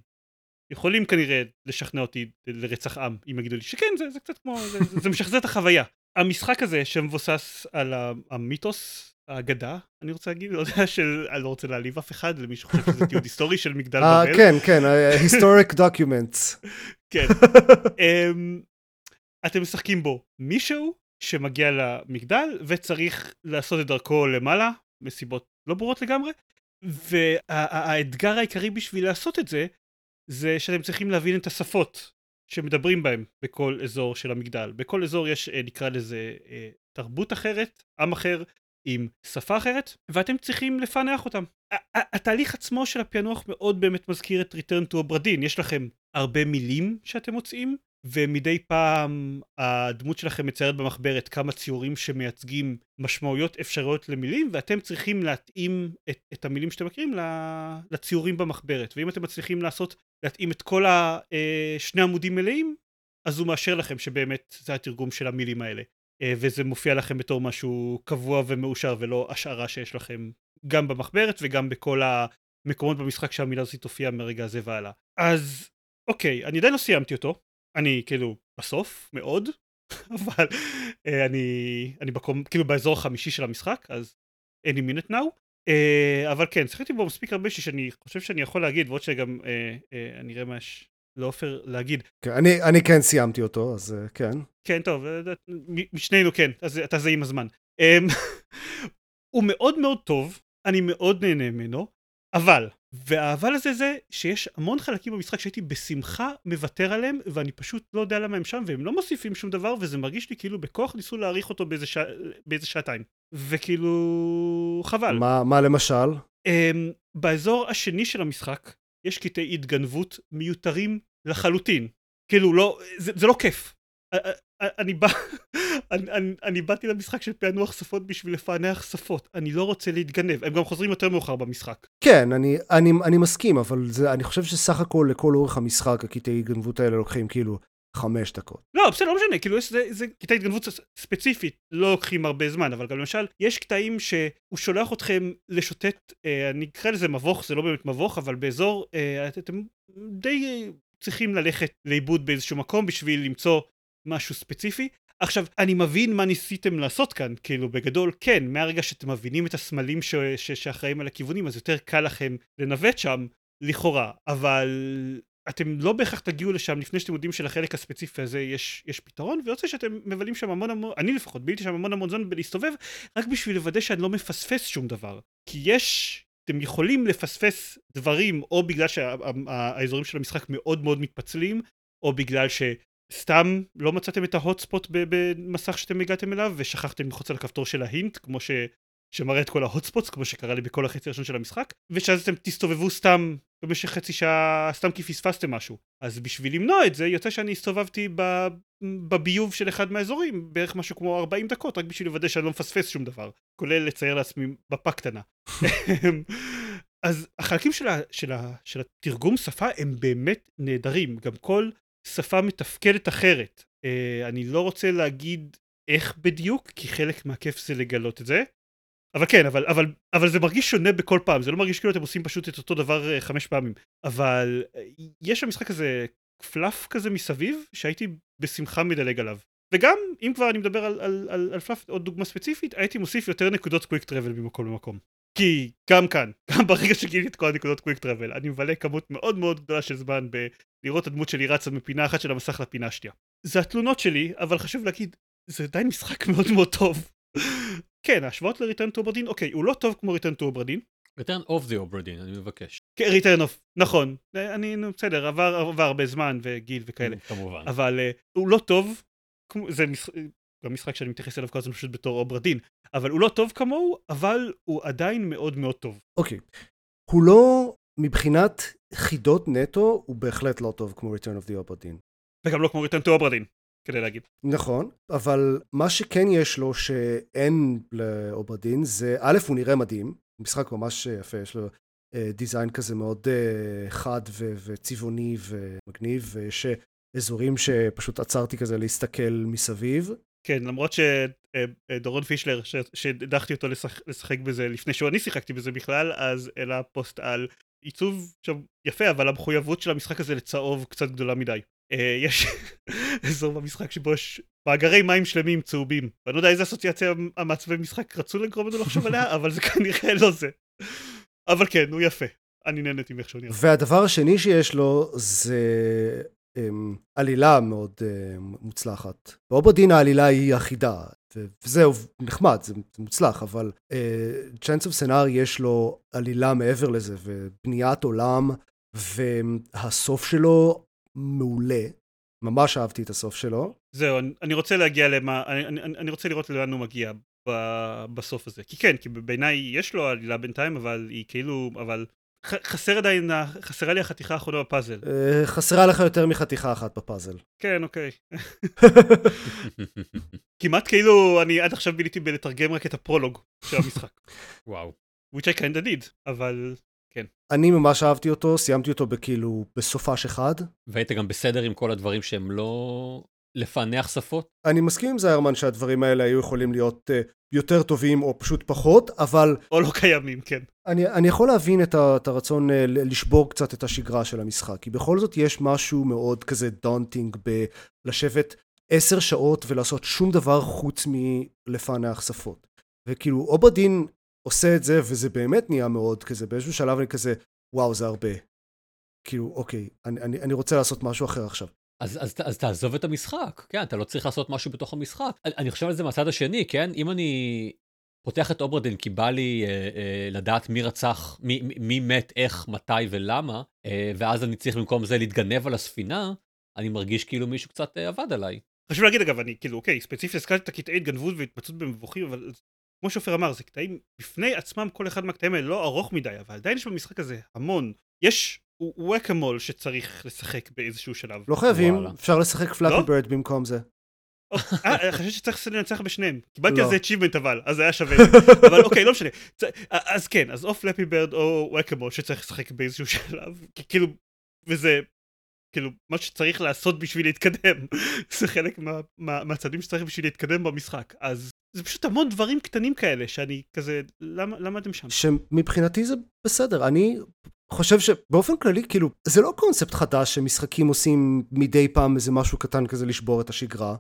יכולים כנראה לשכנע אותי לרצח עם, אם יגידו לי שכן, זה, זה קצת כמו, זה, זה, משחזר את החוויה. המשחק הזה שמבוסס על המיתוס, האגדה, אני רוצה להגיד, לא יודע, של, אני לא רוצה להעליב אף אחד, למי שחושב שזה תיעוד היסטורי של מגדל אה, בבל. כן, כן, historic documents. כן. אמ, אתם משחקים בו מישהו שמגיע למגדל וצריך לעשות את דרכו למעלה, מסיבות לא ברורות לגמרי, והאתגר העיקרי בשביל לעשות את זה, זה שאתם צריכים להבין את השפות שמדברים בהם בכל אזור של המגדל. בכל אזור יש, אה, נקרא לזה, אה, תרבות אחרת, עם אחר, עם שפה אחרת, ואתם צריכים לפענח אותם. התהליך עצמו של הפענוח מאוד באמת מזכיר את Return to Obradin. יש לכם הרבה מילים שאתם מוצאים, ומדי פעם הדמות שלכם מציירת במחברת כמה ציורים שמייצגים משמעויות אפשריות למילים ואתם צריכים להתאים את, את המילים שאתם מכירים לציורים במחברת. ואם אתם מצליחים לעשות להתאים את כל השני אה, עמודים מלאים אז הוא מאשר לכם שבאמת זה התרגום של המילים האלה. אה, וזה מופיע לכם בתור משהו קבוע ומאושר ולא השערה שיש לכם גם במחברת וגם בכל המקומות במשחק שהמילה הזאת תופיע מרגע הזה והלאה. אז אוקיי אני עדיין לא סיימתי אותו אני כאילו בסוף מאוד, אבל uh, אני, אני בקום, כאילו באזור החמישי של המשחק, אז any minute now. Uh, אבל כן, שיחקתי בו מספיק הרבה שאני חושב שאני יכול להגיד, ועוד שגם uh, uh, אני אראה מה יש לעופר להגיד. כן, אני, אני כן סיימתי אותו, אז uh, כן. כן, טוב, משנינו כן, אז אתה זה עם הזמן. Um, הוא מאוד מאוד טוב, אני מאוד נהנה ממנו. אבל, והאבל הזה זה שיש המון חלקים במשחק שהייתי בשמחה מוותר עליהם, ואני פשוט לא יודע למה הם שם, והם לא מוסיפים שום דבר, וזה מרגיש לי כאילו בכוח ניסו להעריך אותו באיזה, שע... באיזה שעתיים. וכאילו, חבל. מה, מה למשל? Um, באזור השני של המשחק, יש קטעי התגנבות מיותרים לחלוטין. כאילו, לא, זה, זה לא כיף. אני בא, אני, אני, אני באתי למשחק של פענוח שפות בשביל לפענח שפות, אני לא רוצה להתגנב, הם גם חוזרים יותר מאוחר במשחק. כן, אני, אני, אני מסכים, אבל זה, אני חושב שסך הכל לכל אורך המשחק הקטעי התגנבות האלה לוקחים כאילו חמש דקות. לא, בסדר, לא משנה, כאילו זה, זה קטעי התגנבות ספציפית, לא לוקחים הרבה זמן, אבל גם למשל, יש קטעים שהוא שולח אתכם לשוטט, אה, אני אקרא לזה מבוך, זה לא באמת מבוך, אבל באזור, אה, אתם די צריכים ללכת לאיבוד באיזשהו מקום בשביל למצוא משהו ספציפי. עכשיו, אני מבין מה ניסיתם לעשות כאן, כאילו בגדול כן, מהרגע שאתם מבינים את הסמלים ש- ש- שאחראים על הכיוונים, אז יותר קל לכם לנווט שם, לכאורה, אבל אתם לא בהכרח תגיעו לשם לפני שאתם יודעים שלחלק הספציפי הזה יש, יש פתרון, ויוצא שאתם מבלים שם המון המון, אני לפחות ביליתי שם המון המון זמן בלהסתובב, רק בשביל לוודא שאני לא מפספס שום דבר. כי יש, אתם יכולים לפספס דברים, או בגלל שהאזורים של המשחק מאוד מאוד מתפצלים, או בגלל ש... סתם לא מצאתם את ההוט ספוט במסך שאתם הגעתם אליו ושכחתם ללחוץ על הכפתור של ההינט כמו ש... שמראה את כל ההוט ספוטס כמו שקרה לי בכל החצי הראשון של המשחק ושאז אתם תסתובבו סתם במשך חצי שעה סתם כי פספסתם משהו. אז בשביל למנוע את זה יוצא שאני הסתובבתי ב... בביוב של אחד מהאזורים בערך משהו כמו 40 דקות רק בשביל לוודא שאני לא מפספס שום דבר כולל לצייר לעצמי בפה קטנה. אז החלקים של, ה... של, ה... של התרגום שפה הם באמת נהדרים. גם כל שפה מתפקדת אחרת. Uh, אני לא רוצה להגיד איך בדיוק, כי חלק מהכיף זה לגלות את זה. אבל כן, אבל, אבל, אבל זה מרגיש שונה בכל פעם, זה לא מרגיש כאילו אתם עושים פשוט את אותו דבר uh, חמש פעמים. אבל uh, יש במשחק הזה פלאף כזה מסביב, שהייתי בשמחה מדלג עליו. וגם, אם כבר אני מדבר על, על, על, על פלאף, עוד דוגמה ספציפית, הייתי מוסיף יותר נקודות קוויק טראבל ממקום למקום. כי גם כאן, גם ברגע שגיליתי את כל הנקודות קוויק טראבל, אני מבלה כמות מאוד מאוד גדולה של זמן בלראות את הדמות שלי רצה מפינה אחת של המסך לפינה השנייה. זה התלונות שלי, אבל חשוב להגיד, זה עדיין משחק מאוד מאוד טוב. כן, ההשוואות ל- Return to Obra Dinn, אוקיי, הוא לא טוב כמו Return to Obra Dinn. Return of the Obra Dinn, אני מבקש. כן, Return of, נכון. אני, נו, בסדר, עבר, עבר הרבה זמן וגיל וכאלה. כמובן. אבל uh, הוא לא טוב, זה משחק, גם משחק שאני מתייחס אליו כל הזמן פשוט בתור Obra Dinn, אבל הוא לא טוב כמוהו, אבל הוא עדיין מאוד מאוד טוב. אוקיי. Okay. הוא לא, מבחינת חידות נטו, הוא בהחלט לא טוב כמו Return of the Obra Dinn. וגם לא כמו Return to Obra Dinn, כדי להגיד. נכון, אבל מה שכן יש לו שאין ל Obra Dinn זה, א', הוא נראה מדהים, משחק ממש יפה, יש לו design כזה מאוד חד ו- וצבעוני ומגניב, ויש אזורים שפשוט עצרתי כזה להסתכל מסביב. כן, למרות שדורון פישלר, שהדחתי אותו לשחק, לשחק בזה לפני שאני שיחקתי בזה בכלל, אז העלה פוסט על עיצוב שם יפה, אבל המחויבות של המשחק הזה לצהוב קצת גדולה מדי. יש אזור במשחק שבו יש מאגרי מים שלמים צהובים. ואני לא יודע איזה אסוציאציה המעצבי משחק רצו לגרום לנו לחשוב עליה, אבל זה כנראה לא זה. אבל כן, הוא יפה. אני נהנתי מאיך שהוא נראה. והדבר השני שיש לו זה um, עלילה מאוד uh, מוצלחת. באובודין העלילה היא אחידה, וזהו, נחמד, זה מוצלח, אבל צ'אנס אוף סנאר יש לו עלילה מעבר לזה, ובניית עולם, והסוף שלו מעולה. ממש אהבתי את הסוף שלו. זהו, אני רוצה להגיע למה, אני, אני, אני רוצה לראות לאן הוא מגיע בסוף הזה. כי כן, כי בעיניי יש לו עלילה בינתיים, אבל היא כאילו, אבל חסר עדיין, חסרה לי החתיכה האחרונה בפאזל. חסרה לך יותר מחתיכה אחת בפאזל. כן, אוקיי. כמעט כאילו אני עד עכשיו ביליתי בלתרגם רק את הפרולוג של המשחק. וואו. which I kind of did, אבל כן. אני ממש אהבתי אותו, סיימתי אותו בכאילו בסופש אחד. והיית גם בסדר עם כל הדברים שהם לא לפענח שפות? אני מסכים עם זיירמן שהדברים האלה היו יכולים להיות uh, יותר טובים או פשוט פחות, אבל... או לא קיימים, כן. אני, אני יכול להבין את, ה, את הרצון uh, לשבור קצת את השגרה של המשחק, כי בכל זאת יש משהו מאוד כזה daunting בלשבת עשר שעות ולעשות שום דבר חוץ מלפענח שפות. וכאילו אוברדין עושה את זה וזה באמת נהיה מאוד כזה, באיזשהו שלב אני כזה, וואו זה הרבה. כאילו אוקיי, אני, אני, אני רוצה לעשות משהו אחר עכשיו. אז, אז, אז תעזוב את המשחק, כן, אתה לא צריך לעשות משהו בתוך המשחק. אני, אני חושב על זה מהצד השני, כן? אם אני פותח את Obra Dinn כי בא לי אה, אה, לדעת מי רצח, מי, מי, מת, איך, מתי ולמה, אה, ואז אני צריך במקום זה להתגנב על הספינה, אני מרגיש כאילו מישהו קצת אה, עבד עליי. חשוב להגיד אגב, אני כאילו, אוקיי, ספציפית הזכרתי את הקטעי התגנבות והתמצאות במבוכים, אבל כמו שעופר אמר, זה קטעים בפני עצמם, כל אחד מהקטעים האלה לא ארוך מדי, אבל עדיין יש במשחק הזה המון. יש וואקמול שצריך לשחק באיזשהו שלב. לא חייבים, וואלה. אפשר לשחק פלאפי לא? בירד במקום זה. אה, חשבתי שצריך לנצח בשניהם. קיבלתי לא. על זה achievement אבל, אז זה היה שווה. אבל אוקיי, לא משנה. צ- אז כן, אז או פלאפי בירד או וואקמול שצריך לשחק באיזשהו שלב. כאילו, וזה, כאילו, מה שצריך לעשות בשביל להתקדם. זה חלק מה- מה- מהצעדים שצריך בשביל להתקדם במשחק. אז זה פשוט המון דברים קטנים כאלה, שאני כזה, למה אתם שם? שמבחינתי זה בסדר. אני חושב שבאופן כללי, כאילו, זה לא קונספט חדש שמשחקים עושים מדי פעם איזה משהו קטן כזה לשבור את השגרה.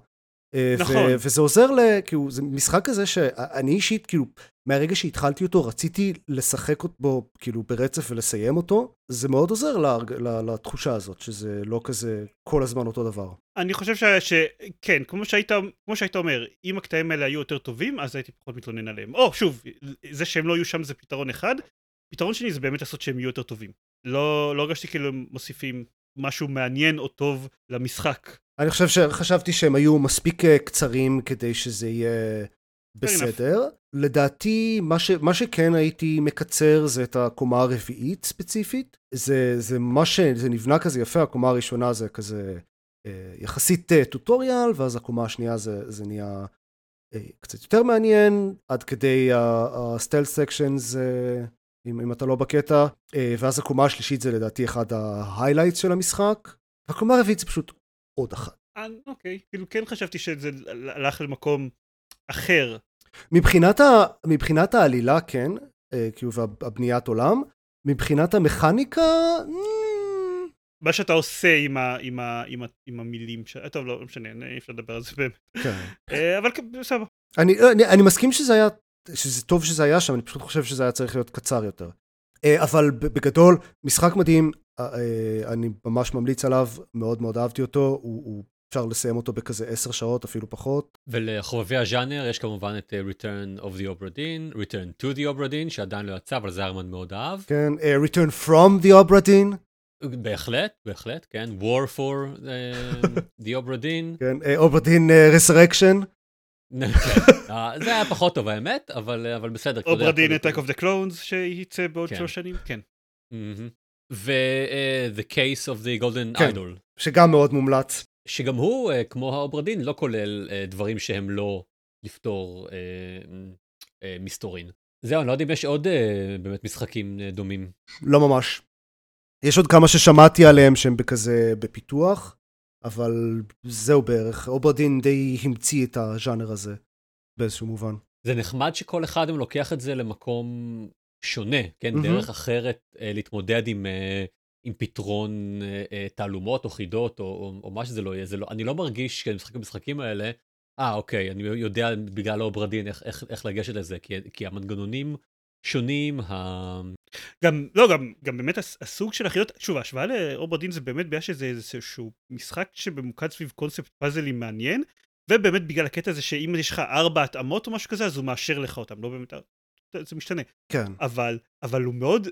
אה, ו- נכון. וזה עוזר ל... כאילו, זה משחק כזה שאני אישית, כאילו, מהרגע שהתחלתי אותו, רציתי לשחק בו, כאילו, ברצף ולסיים אותו. זה מאוד עוזר להרג- ל- לתחושה הזאת, שזה לא כזה כל הזמן אותו דבר. אני חושב ש... ש... כן, כמו שהיית, כמו שהיית אומר, אם הקטעים האלה היו יותר טובים, אז הייתי פחות מתלונן עליהם. או, שוב, זה שהם לא יהיו שם זה פתרון אחד. פתרון שני זה באמת לעשות שהם יהיו יותר טובים. לא, לא הרגשתי כאילו הם מוסיפים משהו מעניין או טוב למשחק. אני חושב שחשבתי שהם היו מספיק אה, קצרים כדי שזה יהיה בסדר. לדעתי, מה, ש, מה שכן הייתי מקצר זה את הקומה הרביעית ספציפית. זה, זה מה שזה נבנה כזה יפה, הקומה הראשונה זה כזה אה, יחסית אה, tutorial, ואז הקומה השנייה זה, זה נהיה אה, קצת יותר מעניין, עד כדי ה-stealth sections, אם, אם אתה לא בקטע, אה, ואז הקומה השלישית זה לדעתי אחד ה-highlights של המשחק. והקומה הרביעית זה פשוט עוד אחת. אה, אוקיי, כאילו כן חשבתי שזה הלך למקום אחר. מבחינת, ה, מבחינת העלילה, כן, אה, כאילו, והבניית עולם, מבחינת המכניקה, מה שאתה עושה עם, ה, עם, ה, עם, ה, עם המילים, ש... טוב, לא, לא משנה, אי אפשר לדבר על זה באמת. כן. אבל בסדר. אני, אני, אני מסכים שזה היה, שזה טוב שזה היה שם, אני פשוט חושב שזה היה צריך להיות קצר יותר. אה, אבל בגדול, משחק מדהים, אה, אה, אני ממש ממליץ עליו, מאוד מאוד אהבתי אותו, הוא, הוא אפשר לסיים אותו בכזה עשר שעות, אפילו פחות. ולחובבי הז'אנר יש כמובן את Return of the Obra Dinn, Return to the Obra Dinn, שעדיין לא יצא, אבל זה ארמן מאוד אהב. כן, אה, Return from the Obra Dinn, בהחלט, בהחלט, כן. War for אה, the Obra Dinn. כן, אה, Obra Dinn אה, Resurrection, זה היה פחות טוב האמת, אבל אבל בסדר. אוברדין Attack of the Clones שייצא בעוד כן. שלוש שנים, כן. ו-The Case of the Golden כן. Idol, שגם מאוד מומלץ. שגם הוא, אה, כמו האוברדין, לא כולל אה, דברים שהם לא לפתור אה, אה, מסתורין. זהו, אני לא יודע אם יש עוד אה, באמת משחקים אה, דומים. לא ממש. יש עוד כמה ששמעתי עליהם שהם בכזה בפיתוח, אבל זהו בערך. אוברדין די המציא את הז'אנר הזה באיזשהו מובן. זה נחמד שכל אחד מהם לוקח את זה למקום שונה, כן? מהמם. דרך אחרת אה, להתמודד עם, אה, עם פתרון אה, אה, תעלומות או חידות או, או, או מה שזה לא יהיה. לא, אני לא מרגיש כשאני משחק במשחקים האלה, אה, אוקיי, אני יודע בגלל האוברדין איך, איך, איך לגשת לזה, כי, כי המנגנונים שונים, ה... גם, לא, גם, גם באמת הס- הסוג של החידות, שוב, ההשוואה לאוברדין זה באמת בגלל שזה איזשהו משחק שממוקד סביב קונספט puzzle-ים מעניין, ובאמת בגלל הקטע הזה שאם יש לך ארבע התאמות או משהו כזה, אז הוא מאשר לך אותם, לא באמת, זה משתנה. כן. אבל, אבל הוא מאוד,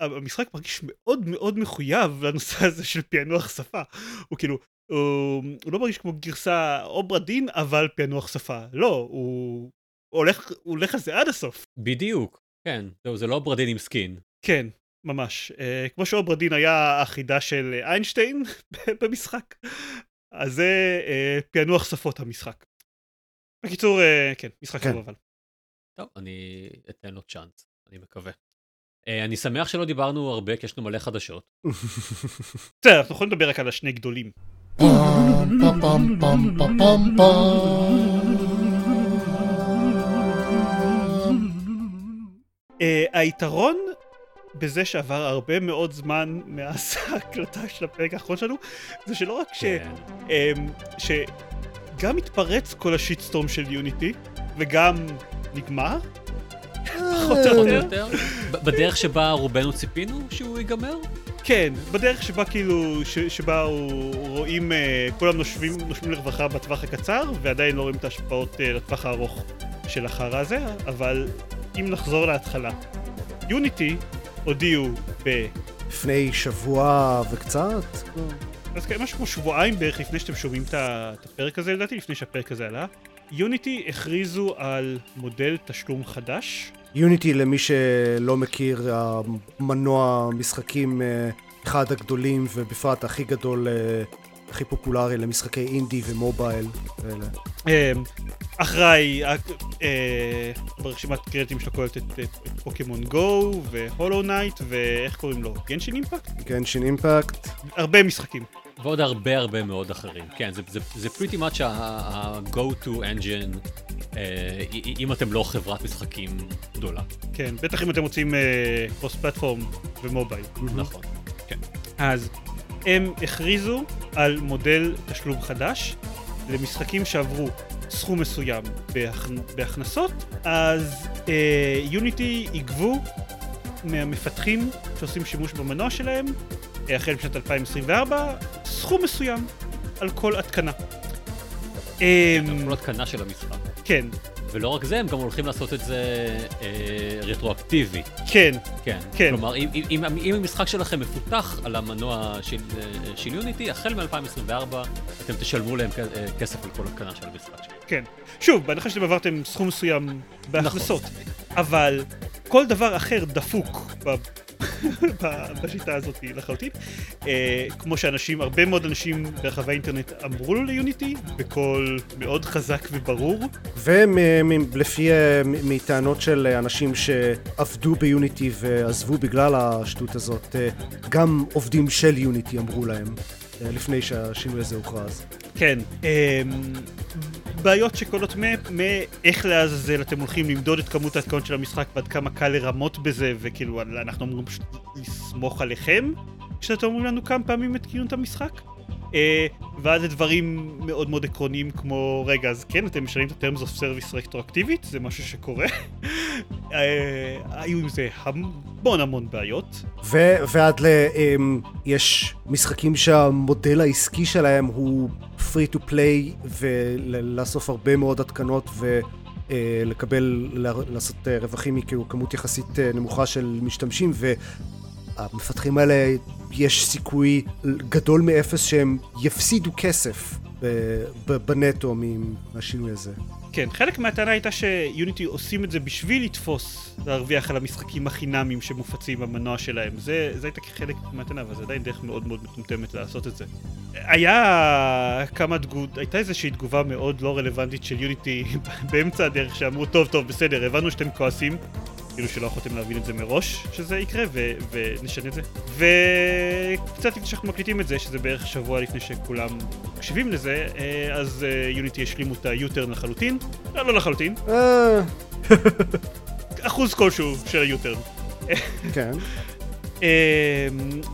המשחק מרגיש מאוד מאוד מחויב לנושא הזה של פענוח שפה. הוא כאילו, הוא, הוא לא מרגיש כמו גרסה אוברדין, אבל פענוח שפה. לא, הוא, הוא הולך, הוא הולך על זה עד הסוף. בדיוק, כן, זהו, זה לא אוברדין עם skin. כן, ממש. Uh, כמו שאוברדין היה החידה של אה, איינשטיין במשחק, אז זה uh, פענוח שפות המשחק. בקיצור, uh, כן, משחק כן. טוב אבל. טוב, אני אתן לו צ'אנס, אני מקווה. אה, אני שמח שלא דיברנו הרבה, כי יש לנו מלא חדשות. בסדר, אנחנו יכולים לדבר רק על השני גדולים. Pam, pam, pam, pam, pam, pam, Uh, היתרון בזה שעבר הרבה מאוד זמן מאז ההקלטה של הפרק האחרון שלנו, זה שלא רק ש... כן. אמ, שגם התפרץ כל השיטסטורם של יוניטי, וגם נגמר, פחות או או יותר. בדרך שבה רובנו ציפינו שהוא ייגמר? כן, בדרך שבה כאילו, ש, שבה הוא, רואים, uh, כולם נושבים, נושמים לרווחה בטווח הקצר, ועדיין לא רואים את ההשפעות uh, לטווח הארוך. של החרא הזה, אבל אם נחזור להתחלה. יוניטי הודיעו ב... לפני שבוע וקצת? אז כן, משהו כמו שבועיים בערך לפני שאתם שומעים את הפרק הזה, לדעתי, לפני שהפרק הזה עלה. יוניטי הכריזו על מודל תשלום חדש. יוניטי, למי שלא מכיר, המנוע משחקים אה, אחד הגדולים, ובפרט הכי גדול, אה, הכי פופולרי למשחקי אינדי ומובייל. ואלה. אה, אחראי אה, אה, ברשימת קרדיטים שלו כוללת את, פוקימון גו והולו נייט ואיך קוראים לו? גנשין אימפקט? גנשין אימפקט. הרבה משחקים. ועוד הרבה הרבה מאוד אחרים. כן, זה, זה, זה pretty much ה-go to engine, אה, אם אתם לא חברת משחקים גדולה. כן, בטח אם אתם רוצים קרוס פלטפורם ומובייל. נכון. כן. אז הם הכריזו על מודל תשלום חדש למשחקים שעברו סכום מסוים בהכ... בהכנסות, אז אה, יוניטי יגבו מהמפתחים שעושים שימוש במנוע שלהם, אה, החל משנת 2024, סכום מסוים על כל התקנה. אה, כל התקנה של המשחק. כן, ולא רק זה, הם גם הולכים לעשות את זה אה, רטרואקטיבי. כן, כן. כן. כלומר, אם, אם, אם, המשחק שלכם מפותח על המנוע של, אה, של יוניטי, החל מ-2024 אתם תשלמו להם אה, כסף על כל התקנה של המשחק שלהם. כן. שוב, בהנחה שאתם עברתם סכום מסוים בהכנסות, אבל כל דבר אחר דפוק בשיטה הזאת לחלוטין. אה, כמו שאנשים, הרבה מאוד אנשים ברחבי האינטרנט אמרו לו ליוניטי, בקול מאוד חזק וברור. ולפי אה, מטענות של אנשים שעבדו ביוניטי ועזבו בגלל השטות הזאת, אה, גם עובדים של יוניטי אמרו להם, לפני שהשינוי הזה הוכרז. כן. בעיות שקולות מאיך לעזאזל אתם הולכים למדוד את כמות ההתקנות של המשחק ועד כמה קל לרמות בזה, וכאילו אנחנו אמורים פשוט לסמוך עליכם כשאתם אומרים לנו כמה פעמים התקינו את המשחק. אה, ואז זה דברים מאוד מאוד עקרוניים כמו, רגע, אז כן, אתם משנים את ה-terms of service רטרואקטיבית, זה משהו שקורה. אה, היו עם זה המון המון בעיות. ועד ל... אמ, יש משחקים שהמודל העסקי שלהם הוא free to play ולאסוף הרבה מאוד התקנות ולקבל, לעשות אה, רווחים מכמות יחסית אה, נמוכה של משתמשים והמפתחים האלה יש סיכוי גדול מאפס שהם יפסידו כסף בנטו מהשינוי הזה. כן, חלק מהטענה הייתה שיוניטי עושים את זה בשביל לתפוס, להרוויח על המשחקים החינמים שמופצים במנוע שלהם. זה, זה הייתה חלק מהטענה, אבל זה עדיין דרך מאוד מאוד מטומטמת לעשות את זה. היה כמה תגובות, הייתה איזושהי תגובה מאוד לא רלוונטית של יוניטי באמצע הדרך שאמרו, טוב, טוב, בסדר, הבנו שאתם כועסים. כאילו שלא יכולתם להבין את זה מראש שזה יקרה ו- ונשנה את זה. וקצת לפני שאנחנו מקליטים את זה שזה בערך שבוע לפני שכולם מקשיבים לזה אה, אז אה, יוניטי השלימו את היוטרן לחלוטין. לא, לא לחלוטין. אחוז כלשהו של היוטרן. כן. אה,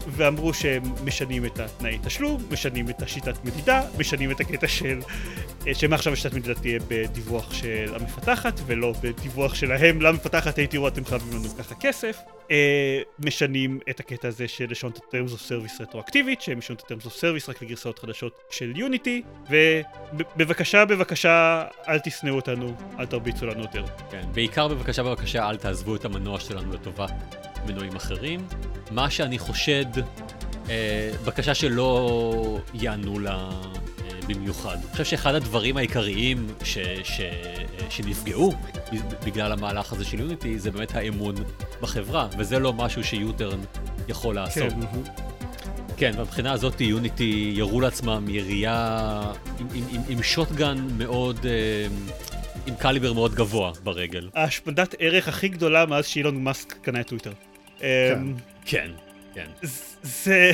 ואמרו שהם משנים את התנאי תשלום, משנים את השיטת מדידה, משנים את הקטע של אה, שמעכשיו השיטת מדידה תהיה בדיווח של המפתחת ולא בדיווח שלהם למפתחת, היי תראו אתם חייבים לנו ככה כסף. אה, משנים את הקטע הזה של לשנות את terms of service רטרואקטיבית, שהם ישנו את terms of service רק לגרסאות חדשות של יוניטי, ובבקשה בבקשה אל תשנאו אותנו, אל תרביצו לנו יותר. כן. בעיקר בבקשה בבקשה אל תעזבו את המנוע שלנו לטובת מנועים אחרים. מה שאני חושד, אה, בקשה שלא יענו לה אה, במיוחד. אני חושב שאחד הדברים העיקריים ש, ש, אה, שנפגעו בגלל המהלך הזה של יוניטי זה באמת האמון בחברה, וזה לא משהו ש-U-turn יכול לעשות. כן. כן, מבחינה הזאת יוניטי ירו לעצמם ירייה עם, עם, עם, עם שוטגן מאוד, אה, עם קליבר מאוד גבוה ברגל. ההשמדת ערך הכי גדולה מאז שאילון מאסק קנה את טוויטר. אמ, כן, כן. זה...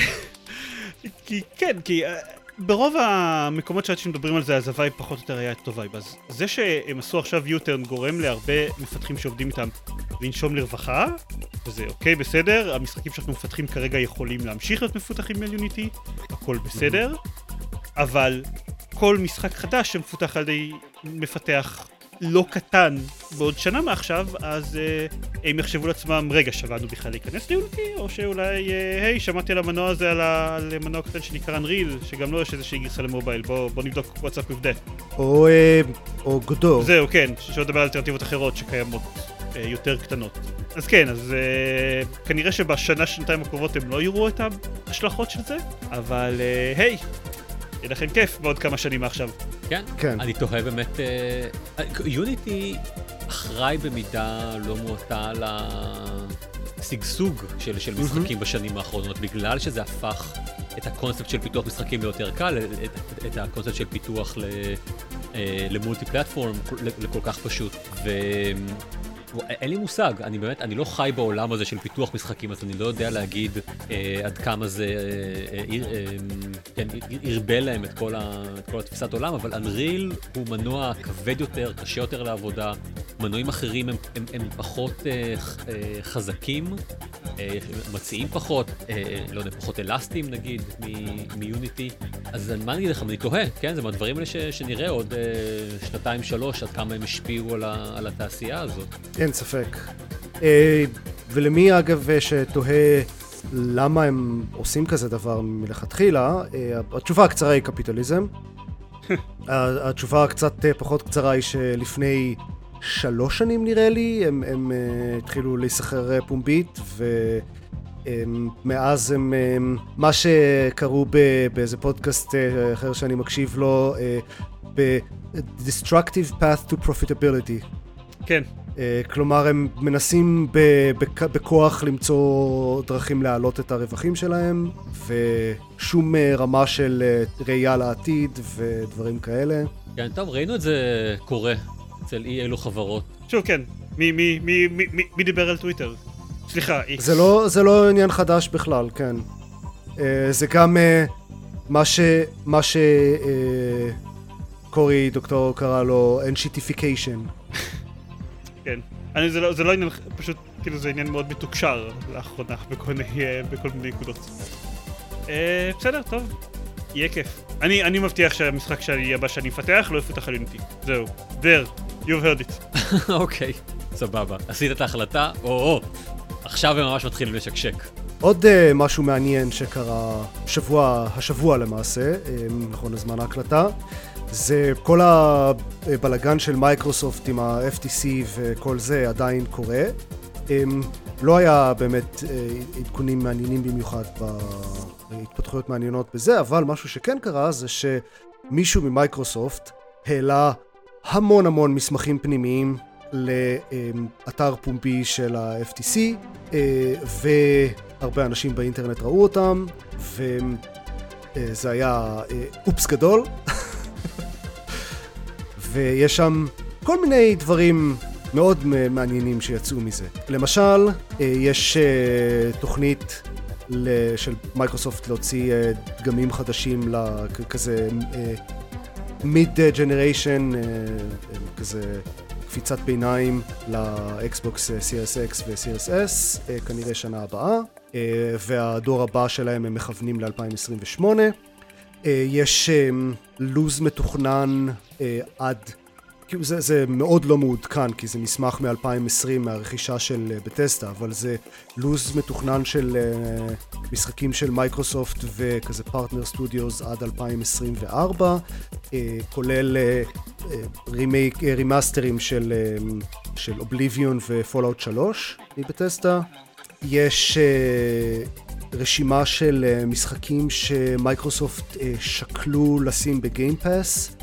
כי כן, כי אה, ברוב המקומות שעד שמדברים על זה אז ה-vibe פחות או יותר היה את אותו vibe. אז זה שהם עשו עכשיו U-turn גורם להרבה מפתחים שעובדים איתם לנשום לרווחה, וזה אוקיי, בסדר, המשחקים שאנחנו מפתחים כרגע יכולים להמשיך להיות מפותחים על יוניטי, הכל בסדר, אבל כל משחק חדש שמפותח על ידי מפתח לא קטן בעוד שנה מעכשיו, אז אה, הם יחשבו לעצמם, רגע, לנו בכלל להיכנס ליוניטי? או שאולי, אה, היי, שמעתי על המנוע הזה, על, ה... על מנוע קטן שנקרא Unreal, שגם לו יש איזושהי גרסה למובייל, בוא, בוא נבדוק וואטסאפ מבדה. או, אה, או גודו. זהו, כן, שלא לדבר על אלטרנטיבות אחרות שקיימות אה, יותר קטנות. אז כן, אז אה, כנראה שבשנה, שנתיים הקרובות הם לא יראו את ההשלכות של זה, אבל אה, היי, יהיה לכם כיף בעוד כמה שנים מעכשיו. כן, כן. אני תוהה באמת, אה, יוניטי אחראי במידה לא מועטה על השגשוג של, של משחקים בשנים האחרונות, בגלל שזה הפך את הקונספט של פיתוח משחקים ליותר קל, את, את הקונספט של פיתוח ל, אה, למולטי פלטפורם לכל כך פשוט. ו... אין לי מושג, אני באמת, אני לא חי בעולם הזה של פיתוח משחקים, אז אני לא יודע להגיד אה, עד כמה זה אה, אה, אה, כן, להם את כל, ה, את כל התפיסת עולם, אבל אנריל הוא מנוע כבד יותר, קשה יותר לעבודה, מנועים אחרים הם, הם, הם פחות אה, אה, חזקים, מציעים פחות, לא יודע, פחות אלסטיים נגיד, מיוניטי, אז מה אני אגיד לך, אני תוהה, כן, זה מהדברים האלה ש, שנראה עוד אה, שנתיים שלוש, עד כמה הם השפיעו על, ה, על התעשייה הזאת. אין ספק. אה, ולמי אגב שתוהה למה הם עושים כזה דבר מלכתחילה, אה, התשובה הקצרה היא קפיטליזם. התשובה הקצת אה, פחות קצרה היא שלפני שלוש שנים נראה לי, הם, הם התחילו להיסחר פומבית, ומאז הם, מה שקראו באיזה פודקאסט אחר שאני מקשיב לו, ב-Destructive Path to Profitability. כן. אה, כלומר, הם מנסים בכוח למצוא דרכים להעלות את הרווחים שלהם, ושום אה, רמה של אה, ראייה לעתיד ודברים כאלה. כן, טוב, ראינו את זה קורה אצל אי אלו חברות. שוב, כן. מי, מי, מי, מי, מי, מי דיבר על טוויטר? סליחה, איקס. זה לא, זה לא עניין חדש בכלל, כן. זה גם מה ש... מה ש... קורי דוקטור קרא לו enshittification. כן. אני, זה, לא, זה לא עניין, פשוט, כאילו זה עניין מאוד מתוקשר לאחרונה בכל מיני, בכל מיני נקודות. אה, בסדר, טוב, יהיה כיף. אני, אני מבטיח שהמשחק שלי הבא שאני אפתח לא יפותח על יוניטי. זהו. there, you've heard it. אוקיי, סבבה. עשית את ההחלטה, או-או, עכשיו הם ממש מתחילים לשקשק. עוד uh, משהו מעניין שקרה שבוע, השבוע למעשה, uh, נכון לזמן ההקלטה, זה כל הבלגן של מייקרוסופט עם ה-FTC וכל זה עדיין קורה. לא היה באמת אה, עדכונים מעניינים במיוחד בהתפתחויות מעניינות בזה, אבל משהו שכן קרה זה שמישהו ממייקרוסופט העלה המון המון מסמכים פנימיים לאתר פומבי של ה-FTC, אה, והרבה אנשים באינטרנט ראו אותם, וזה היה אה, אופס גדול. ויש שם כל מיני דברים מאוד מעניינים שיצאו מזה. למשל, אה, יש אה, תוכנית של מייקרוסופט להוציא אה, דגמים חדשים לכזה מיד ג'נריישן, כזה קפיצת ביניים לאקסבוקס CSX ו-CSS, כנראה שנה הבאה, והדור הבא שלהם הם מכוונים ל-2028. יש לוז מתוכנן אה, עד, כאילו זה, זה מאוד לא מעודכן כי זה מסמך מ-2020 מהרכישה של אה, בטסטה, אבל זה לוז מתוכנן של אה, משחקים של מייקרוסופט וכזה partner studios עד 2024, אה, כולל אה, אה, רימייק, אה, remaster-ים של, אה, של אובליביון ופולאאוט 3 מבטסטה. יש אה, רשימה של אה, משחקים שמייקרוסופט אה, שקלו לשים בגיימפאס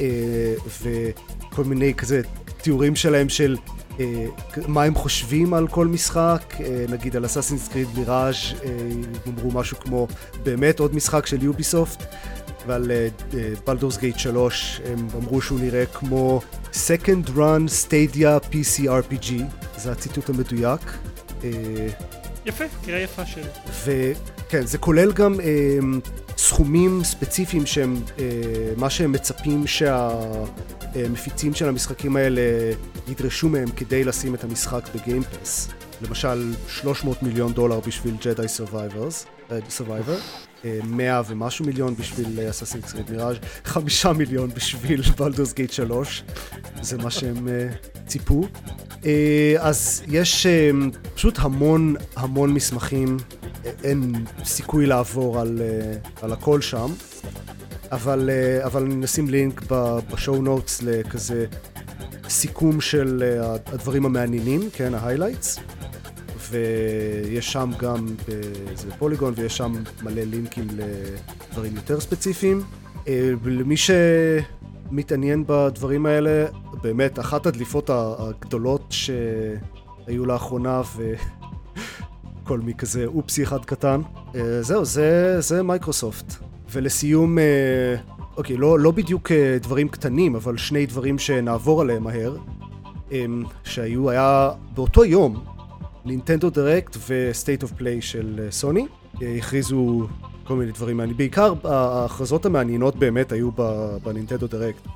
אה, וכל מיני כזה תיאורים שלהם של מה הם חושבים על כל משחק, נגיד על אסאסינס קריד מיראז' אמרו משהו כמו באמת עוד משחק של יוביסופט ועל בלדורס גייט 3 הם אמרו שהוא נראה כמו Second Run Stadia PC RPG, זה הציטוט המדויק. יפה, קריאה יפה של... וכן, זה כולל גם אה, סכומים ספציפיים שהם, אה, מה שהם מצפים שהמפיצים של המשחקים האלה ידרשו מהם כדי לשים את המשחק בגיימפאס. למשל, 300 מיליון דולר בשביל ג'די סרווייברס, סרווייבר. אה, 100 ומשהו מיליון בשביל אסאסינס קריד מיראז', 5 מיליון בשביל בלדורס גייט 3, זה מה שהם אה, ציפו. אה, אז יש אה, פשוט המון המון מסמכים, אין סיכוי לעבור על, על הכל שם, אבל, אבל נשים לינק ב show notes לכזה סיכום של הדברים המעניינים, כן, ה highlights. ויש שם גם, זה Polygon, ויש שם מלא לינקים לדברים יותר ספציפיים. אה, למי שמתעניין בדברים האלה, באמת, אחת הדליפות הגדולות שהיו לאחרונה, וכל מי כזה oopsie אחד קטן, אה, זהו, זה, זה מייקרוסופט. ולסיום, אה, אוקיי, לא, לא בדיוק דברים קטנים, אבל שני דברים שנעבור עליהם מהר, שהיו, היה באותו יום, Nintendo Direct ו State of Play של אה, סוני, אה, הכריזו כל מיני דברים מעניינים. בעיקר ההכרזות המעניינות באמת היו ב Nintendo Direct.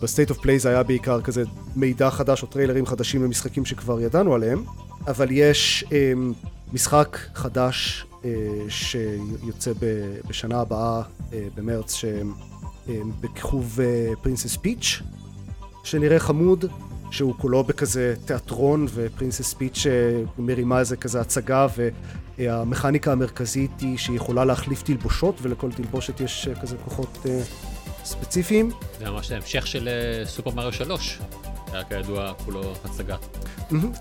ב State of Play זה היה בעיקר כזה מידע חדש או טריילרים חדשים למשחקים שכבר ידענו עליהם, אבל יש אה, משחק חדש אה, שיוצא בשנה הבאה, אה, במרץ, שבכיכוב פרינסס פיץ', שנראה חמוד, שהוא כולו בכזה תיאטרון, ופרינסס פיץ' אה, מרימה איזה כזה הצגה, והמכניקה המרכזית היא שהיא יכולה להחליף תלבושות, ולכל תלבושת יש אה, כזה כוחות אה, ספציפיים. זה ממש ההמשך של סופר מריו 3. היה כידוע כולו הצגה.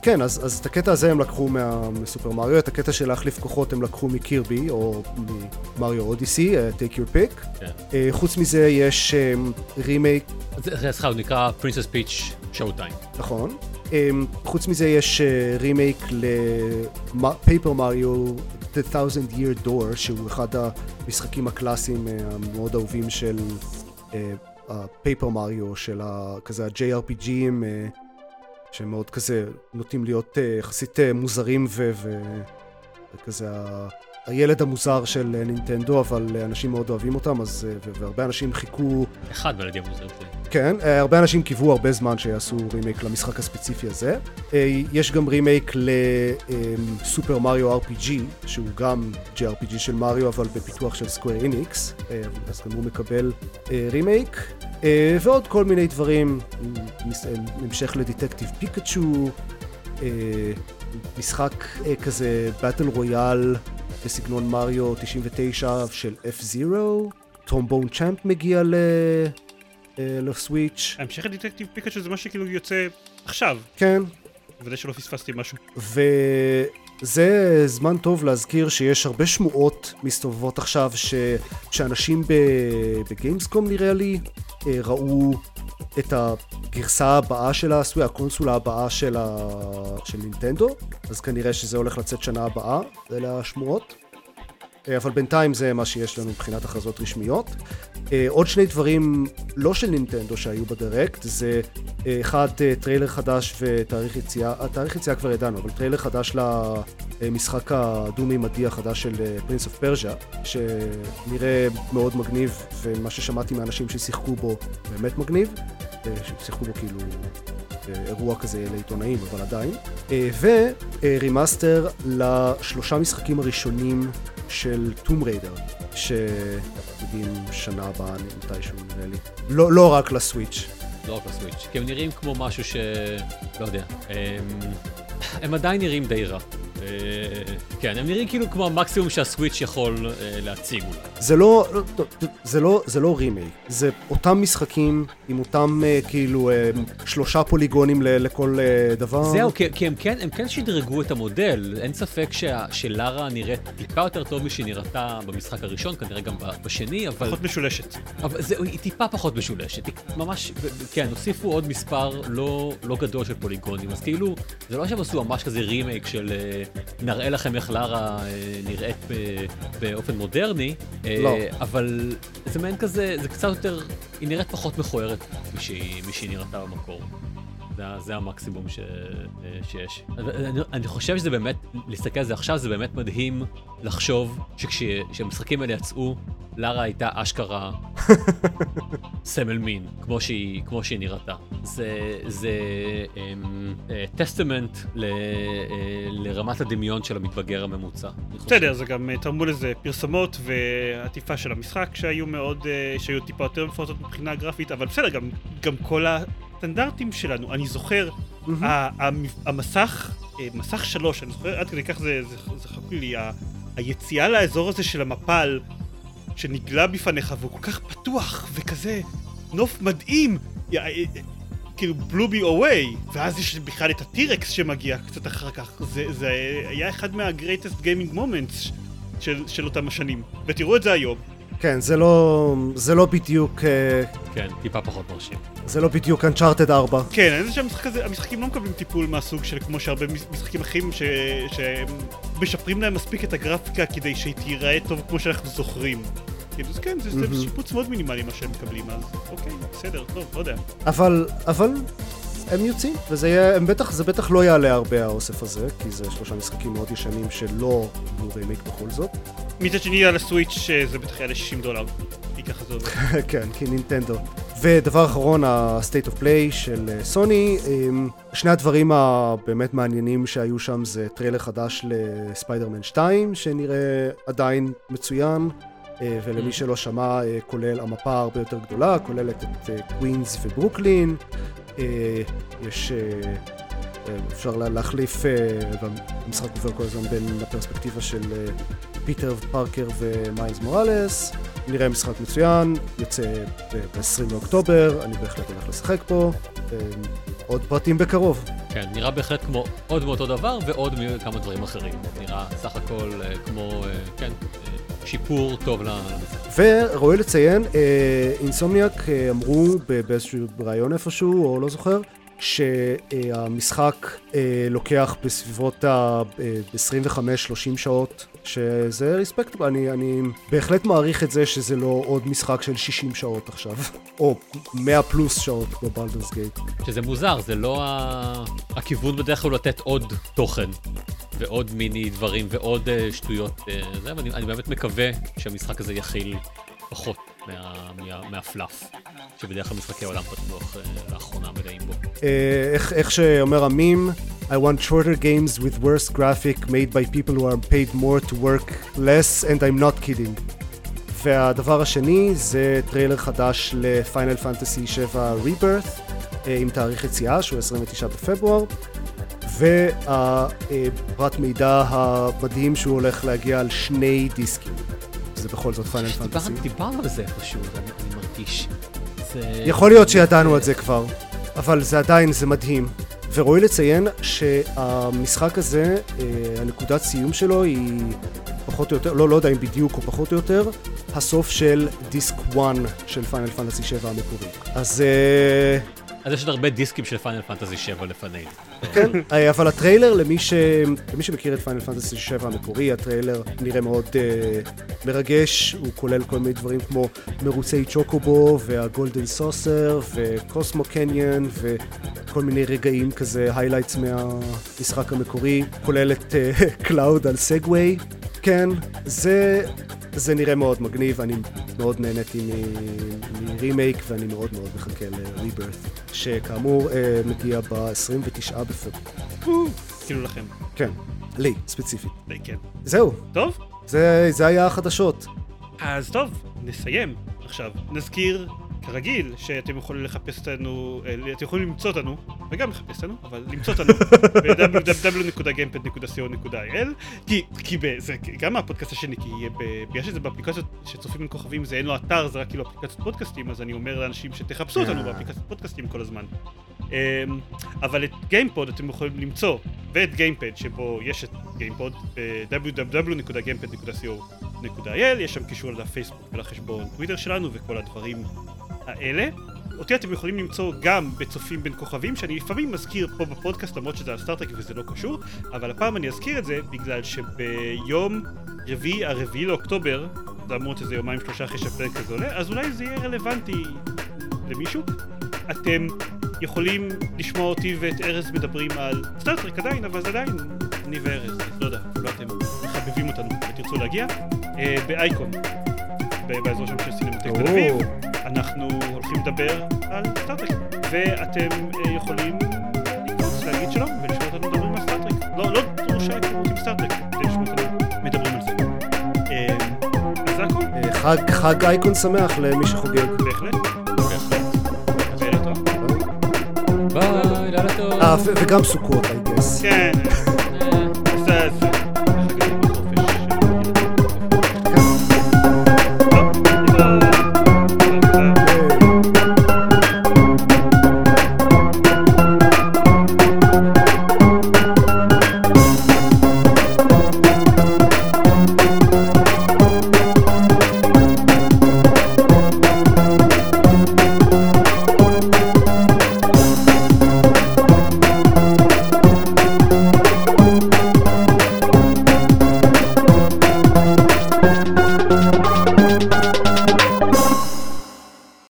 כן, אז, אז את הקטע הזה הם לקחו מה, מסופר מריו, את הקטע של להחליף כוחות הם לקחו מקירבי, או ממריו אודיסי, אה, take your pick. כן. אה, חוץ מזה יש אמ, remake, סליחה, הוא נקרא Princess Peach Showtime. נכון. אמ, חוץ מזה יש אה, remake ל Paper Mario The Thousand Year Door, שהוא אחד המשחקים הקלאסיים אה, המאוד אהובים של ה Paper Mario, של כזה ה-JRPG ים, שהם מאוד כזה נוטים להיות יחסית מוזרים וכזה. הילד המוזר של אה, נינטנדו, אבל אה, אנשים מאוד אוהבים אותם, אז, אה, והרבה אנשים חיכו אחד מהילדים המוזרים שלי. כן, אה, הרבה אנשים קיוו הרבה זמן שיעשו רימייק למשחק הספציפי הזה. אה, יש גם רימייק לסופר מריו RPG, שהוא גם JRPG של מריו, אבל בפיתוח של Square Enix, אה, אז גם הוא מקבל רימייק. ועוד כל מיני דברים, המשך לדטקטיב פיקאצ'ו, אה, משחק כזה באטל רויאל בסגנון מריו 99 של F-Zero, טרומבון צ'אמפ מגיע ל... אה, לסוויץ', המשך הדטקטיב פיקאצ'ו זה מה שכאילו יוצא עכשיו. כן, ודאי שלא פספסתי משהו. וזה זמן טוב להזכיר שיש הרבה שמועות מסתובבות עכשיו ש... שאנשים. בגיימסקום נראה לי אה, ראו את הגרסה הבאה של הסוויץ', הקונסולה הבאה של, ה... של נינטנדו, אז כנראה שזה הולך לצאת שנה הבאה, אלה השמועות. אה, אבל בינתיים זה מה שיש לנו מבחינת הכרזות רשמיות. אה, עוד שני דברים לא של נינטנדו שהיו ב Direct, זה אה, אחד טריילר חדש ותאריך יציאה, התאריך יציאה כבר ידענו, אבל טריילר חדש למשחק הדו-מימדי החדש של Prince of Persia, שנראה מאוד מגניב, ומה ששמעתי מאנשים ששיחקו בו באמת מגניב, ששיחקו בו כאילו אירוע כזה לעיתונאים, אבל עדיין. אה, ו remaster לשלושה משחקים הראשונים של Tomb Raider, שמגיעים שנה הבאה מתישהו נראה לי. לא, לא רק לסוויץ'. לא רק לסוויץ', כי הם נראים כמו משהו ש... לא יודע. הם, הם עדיין נראים די רע. כן, הם נראים כאילו כמו המקסימום שהסוויץ' יכול אה, להציג אולי. זה לא, לא, זה לא, זה לא רימייק, זה אותם משחקים עם אותם אה, כאילו אה, שלושה פוליגונים ל, לכל אה, דבר. זהו, כי, כי הם, כן, הם כן שדרגו את המודל, אין ספק שה, שלארה נראית טיפה יותר טוב משהיא נראתה במשחק הראשון, כנראה גם ב- בשני, אבל, פחות משולשת. אבל זה, היא טיפה פחות משולשת, היא ממש, כן, הוסיפו עוד מספר לא, לא גדול של פוליגונים, אז כאילו, זה לא שהם עשו ממש כזה רימייק של אה, נראה לכם איך לארה אה, נראית ב, באופן מודרני, אה, לא. אבל זה מעין כזה, זה קצת יותר, היא נראית פחות מכוערת משהיא נראתה במקור. זה, ה- זה המקסימום ש, שיש. אני, אני חושב שזה באמת, להסתכל על זה עכשיו, זה באמת מדהים לחשוב שכשהמשחקים האלה יצאו, לארה הייתה אשכרה סמל מין, כמו שהיא, כמו שהיא נראתה. זה, זה טסטמנט ל, אה, לרמת הדמיון של המתבגר הממוצע. בסדר, זה גם אה, תרמו לזה פרסומות ועטיפה של המשחק שהיו מאוד, אה, שהיו טיפה יותר מפורטות מבחינה גרפית, אבל בסדר, גם, גם כל הסטנדרטים שלנו, אני זוכר, המסך, אה, מסך שלוש, אני זוכר, עד כדי כך זה, זה, זה חכו לי, ה- היציאה לאזור הזה של המפל, שנגלה בפניך, והוא כל כך פתוח, וכזה נוף מדהים, יא- אה, אה, כאילו בלו בי אווי, ואז יש בכלל את הטירקס שמגיע קצת אחר כך, זה, זה היה אחד מה-greatest gaming moments של, של אותם השנים, ותראו את זה היום. כן, זה לא, זה לא בדיוק, אה, כן, טיפה פחות מרשים. זה לא בדיוק Uncharted 4. כן, אני חושב שהמשחק הזה, המשחקים לא מקבלים טיפול מהסוג של כמו שהרבה מש- משחקים אחרים ש... שמשפרים להם מספיק את הגרפיקה כדי שהיא תיראה טוב כמו שאנחנו זוכרים. כאילו, אז כן, זה, זה מהמם. שיפוץ מאוד מינימלי מה שהם מקבלים, אז אוקיי, בסדר, טוב, לא יודע. אבל, אבל הם יוצאים, וזה יהיה, הם בטח, זה בטח לא יעלה הרבה האוסף הזה, כי זה שלושה משחקים מאוד ישנים שלא היו רימייק בכל זאת. מצד שני על הסוויץ' אה, זה בטח יעלה 60 דולר, כי ככה זה עובד. כן, כי נינטנדו. ודבר אחרון, ה-State of Play של אה, סוני. אמ, שני הדברים הבאמת מעניינים שהיו שם זה טריילר חדש לספיידרמן 2, שנראה עדיין מצוין. אה, ולמי שלא שמע, כולל המפה הרבה יותר גדולה, כוללת את קווינס וברוקלין. אה, יש... אה, אה, אפשר לה- להחליף, והמשחק עובר כל הזמן בין הפרספקטיבה של פיטר פארקר ומיילס מוראלס. נראה משחק מצוין, יוצא ב-20 לאוקטובר, אני בהחלט הולך לשחק בו. עוד פרטים בקרוב. כן, נראה בהחלט כמו עוד מאותו דבר ועוד כמה דברים אחרים. נראה סך הכל כמו, כן, שיפור טוב למשחק. וראוי לציין, אה, אינסומניאק אה, אמרו באיזשהו ראיון איפשהו, או לא זוכר, שהמשחק אה, לוקח בסביבות ה-25-30 שעות, שזה ריספקט, אני, אני בהחלט מעריך את זה שזה לא עוד משחק של 60 שעות עכשיו, או 100 פלוס שעות כמו בלדרס גייט. שזה מוזר, זה לא ה... הכיוון בדרך כלל לתת עוד תוכן. ועוד מיני דברים ועוד אה, שטויות. אה, זה, ואני אני באמת מקווה שהמשחק הזה יכיל פחות מה, מה, מה fluff, שבדרך כלל משחקי עולם פתוח אה, לאחרונה מלאים בו. אה, איך, איך שאומר המים, I want shorter games with worse graphics made by people who are paid more to work less and I'm not kidding. והדבר השני זה טריילר חדש ל Final Fantasy 7 Rebirth עם תאריך יציאה שהוא 29 בפברואר והפרט מידע המדהים שהוא הולך להגיע על שני דיסקים. זה בכל זאת פיינל פנטסי. דיברנו- על זה איפשהו, אני, מרגיש. יכול להיות שידענו את זה כבר, אבל זה עדיין, זה מדהים. וראוי לציין שהמשחק הזה, אה, הנקודת סיום שלו היא פחות או יותר, לא, לא יודע אם בדיוק או פחות או יותר, הסוף של דיסק 1 של Final Fantasy 7 המקורי. אז אה, אז יש עוד הרבה דיסקים של Final Fantasy 7 לפנינו. כן, אה, אבל הטריילר, למי, ש... למי שמכיר את Final Fantasy 7 המקורי, הטריילר נראה מאוד אה, מרגש, הוא כולל כל מיני דברים כמו מרוצי צ'וקובו וה Golden Saucer ו Cosmo Canyon וכל מיני רגעים כזה, highlights מהמשחק המקורי, כולל את אה, קלאוד על סגווי. כן, זה, זה נראה מאוד מגניב, אני מאוד נהניתי מרימייק ואני מאוד מאוד מחכה ל-Rebirth, שכאמור אה, מגיע ב-29 בפברואר. כאילו לכם. כן, לי, ספציפית. כן. זהו, טוב, זה, זה היה החדשות. אז טוב, נסיים. עכשיו, נזכיר, כרגיל, שאתם יכולים לחפש אותנו, אה, אתם יכולים למצוא אותנו, וגם לחפש אותנו, אבל למצוא אותנו ב-www.gamepad.co.il כי, כי זה גם הפודקאסט השני, כי ב- בגלל שזה באפליקציות שצופים בין כוכבים זה אין לו אתר, זה רק כאילו אפליקציות פודקאסטים, אז אני אומר לאנשים שתחפשו אותנו באפליקציות פודקאסטים כל הזמן. אמ, אבל את גיימפוד אתם יכולים למצוא, ואת גיימפד שבו יש את גיימפוד ב-www.gamepad.co.il יש שם קישור לפייסבוק ולחשבון טוויטר שלנו וכל הדברים האלה. אותי אתם יכולים למצוא גם בצופים בין כוכבים שאני לפעמים מזכיר פה בפודקאסט למרות שזה על סטארטרק וזה לא קשור אבל הפעם אני אזכיר את זה בגלל שביום רביעי הרביעי לאוקטובר למרות שזה יומיים שלושה אחרי שהפרק הזה עולה אז אולי זה יהיה רלוונטי למישהו אתם יכולים לשמוע אותי ואת ארז מדברים על סטארטרק עדיין, אבל זה עדיין אני וארז, לא יודע, אולי אתם מחבבים אותנו ותרצו להגיע. אה, באייקון, באזור שם של סינמטק תל אביב. אנחנו הולכים לדבר על סטארטרק, ואתם אה, יכולים לקפוץ, להגיד שלום, ולשמוע אותנו מדברים על סטארטרק. לא, לא דרושה היכרות עם סטארטרק, כדי לשמוע אותנו מדברים על זה. אה, אז זה הכל, אה, חג, חג אייקון שמח למי שחוגג. בהחלט. ביי, לילה טוב. וגם סוכות, I guess. כן, זה,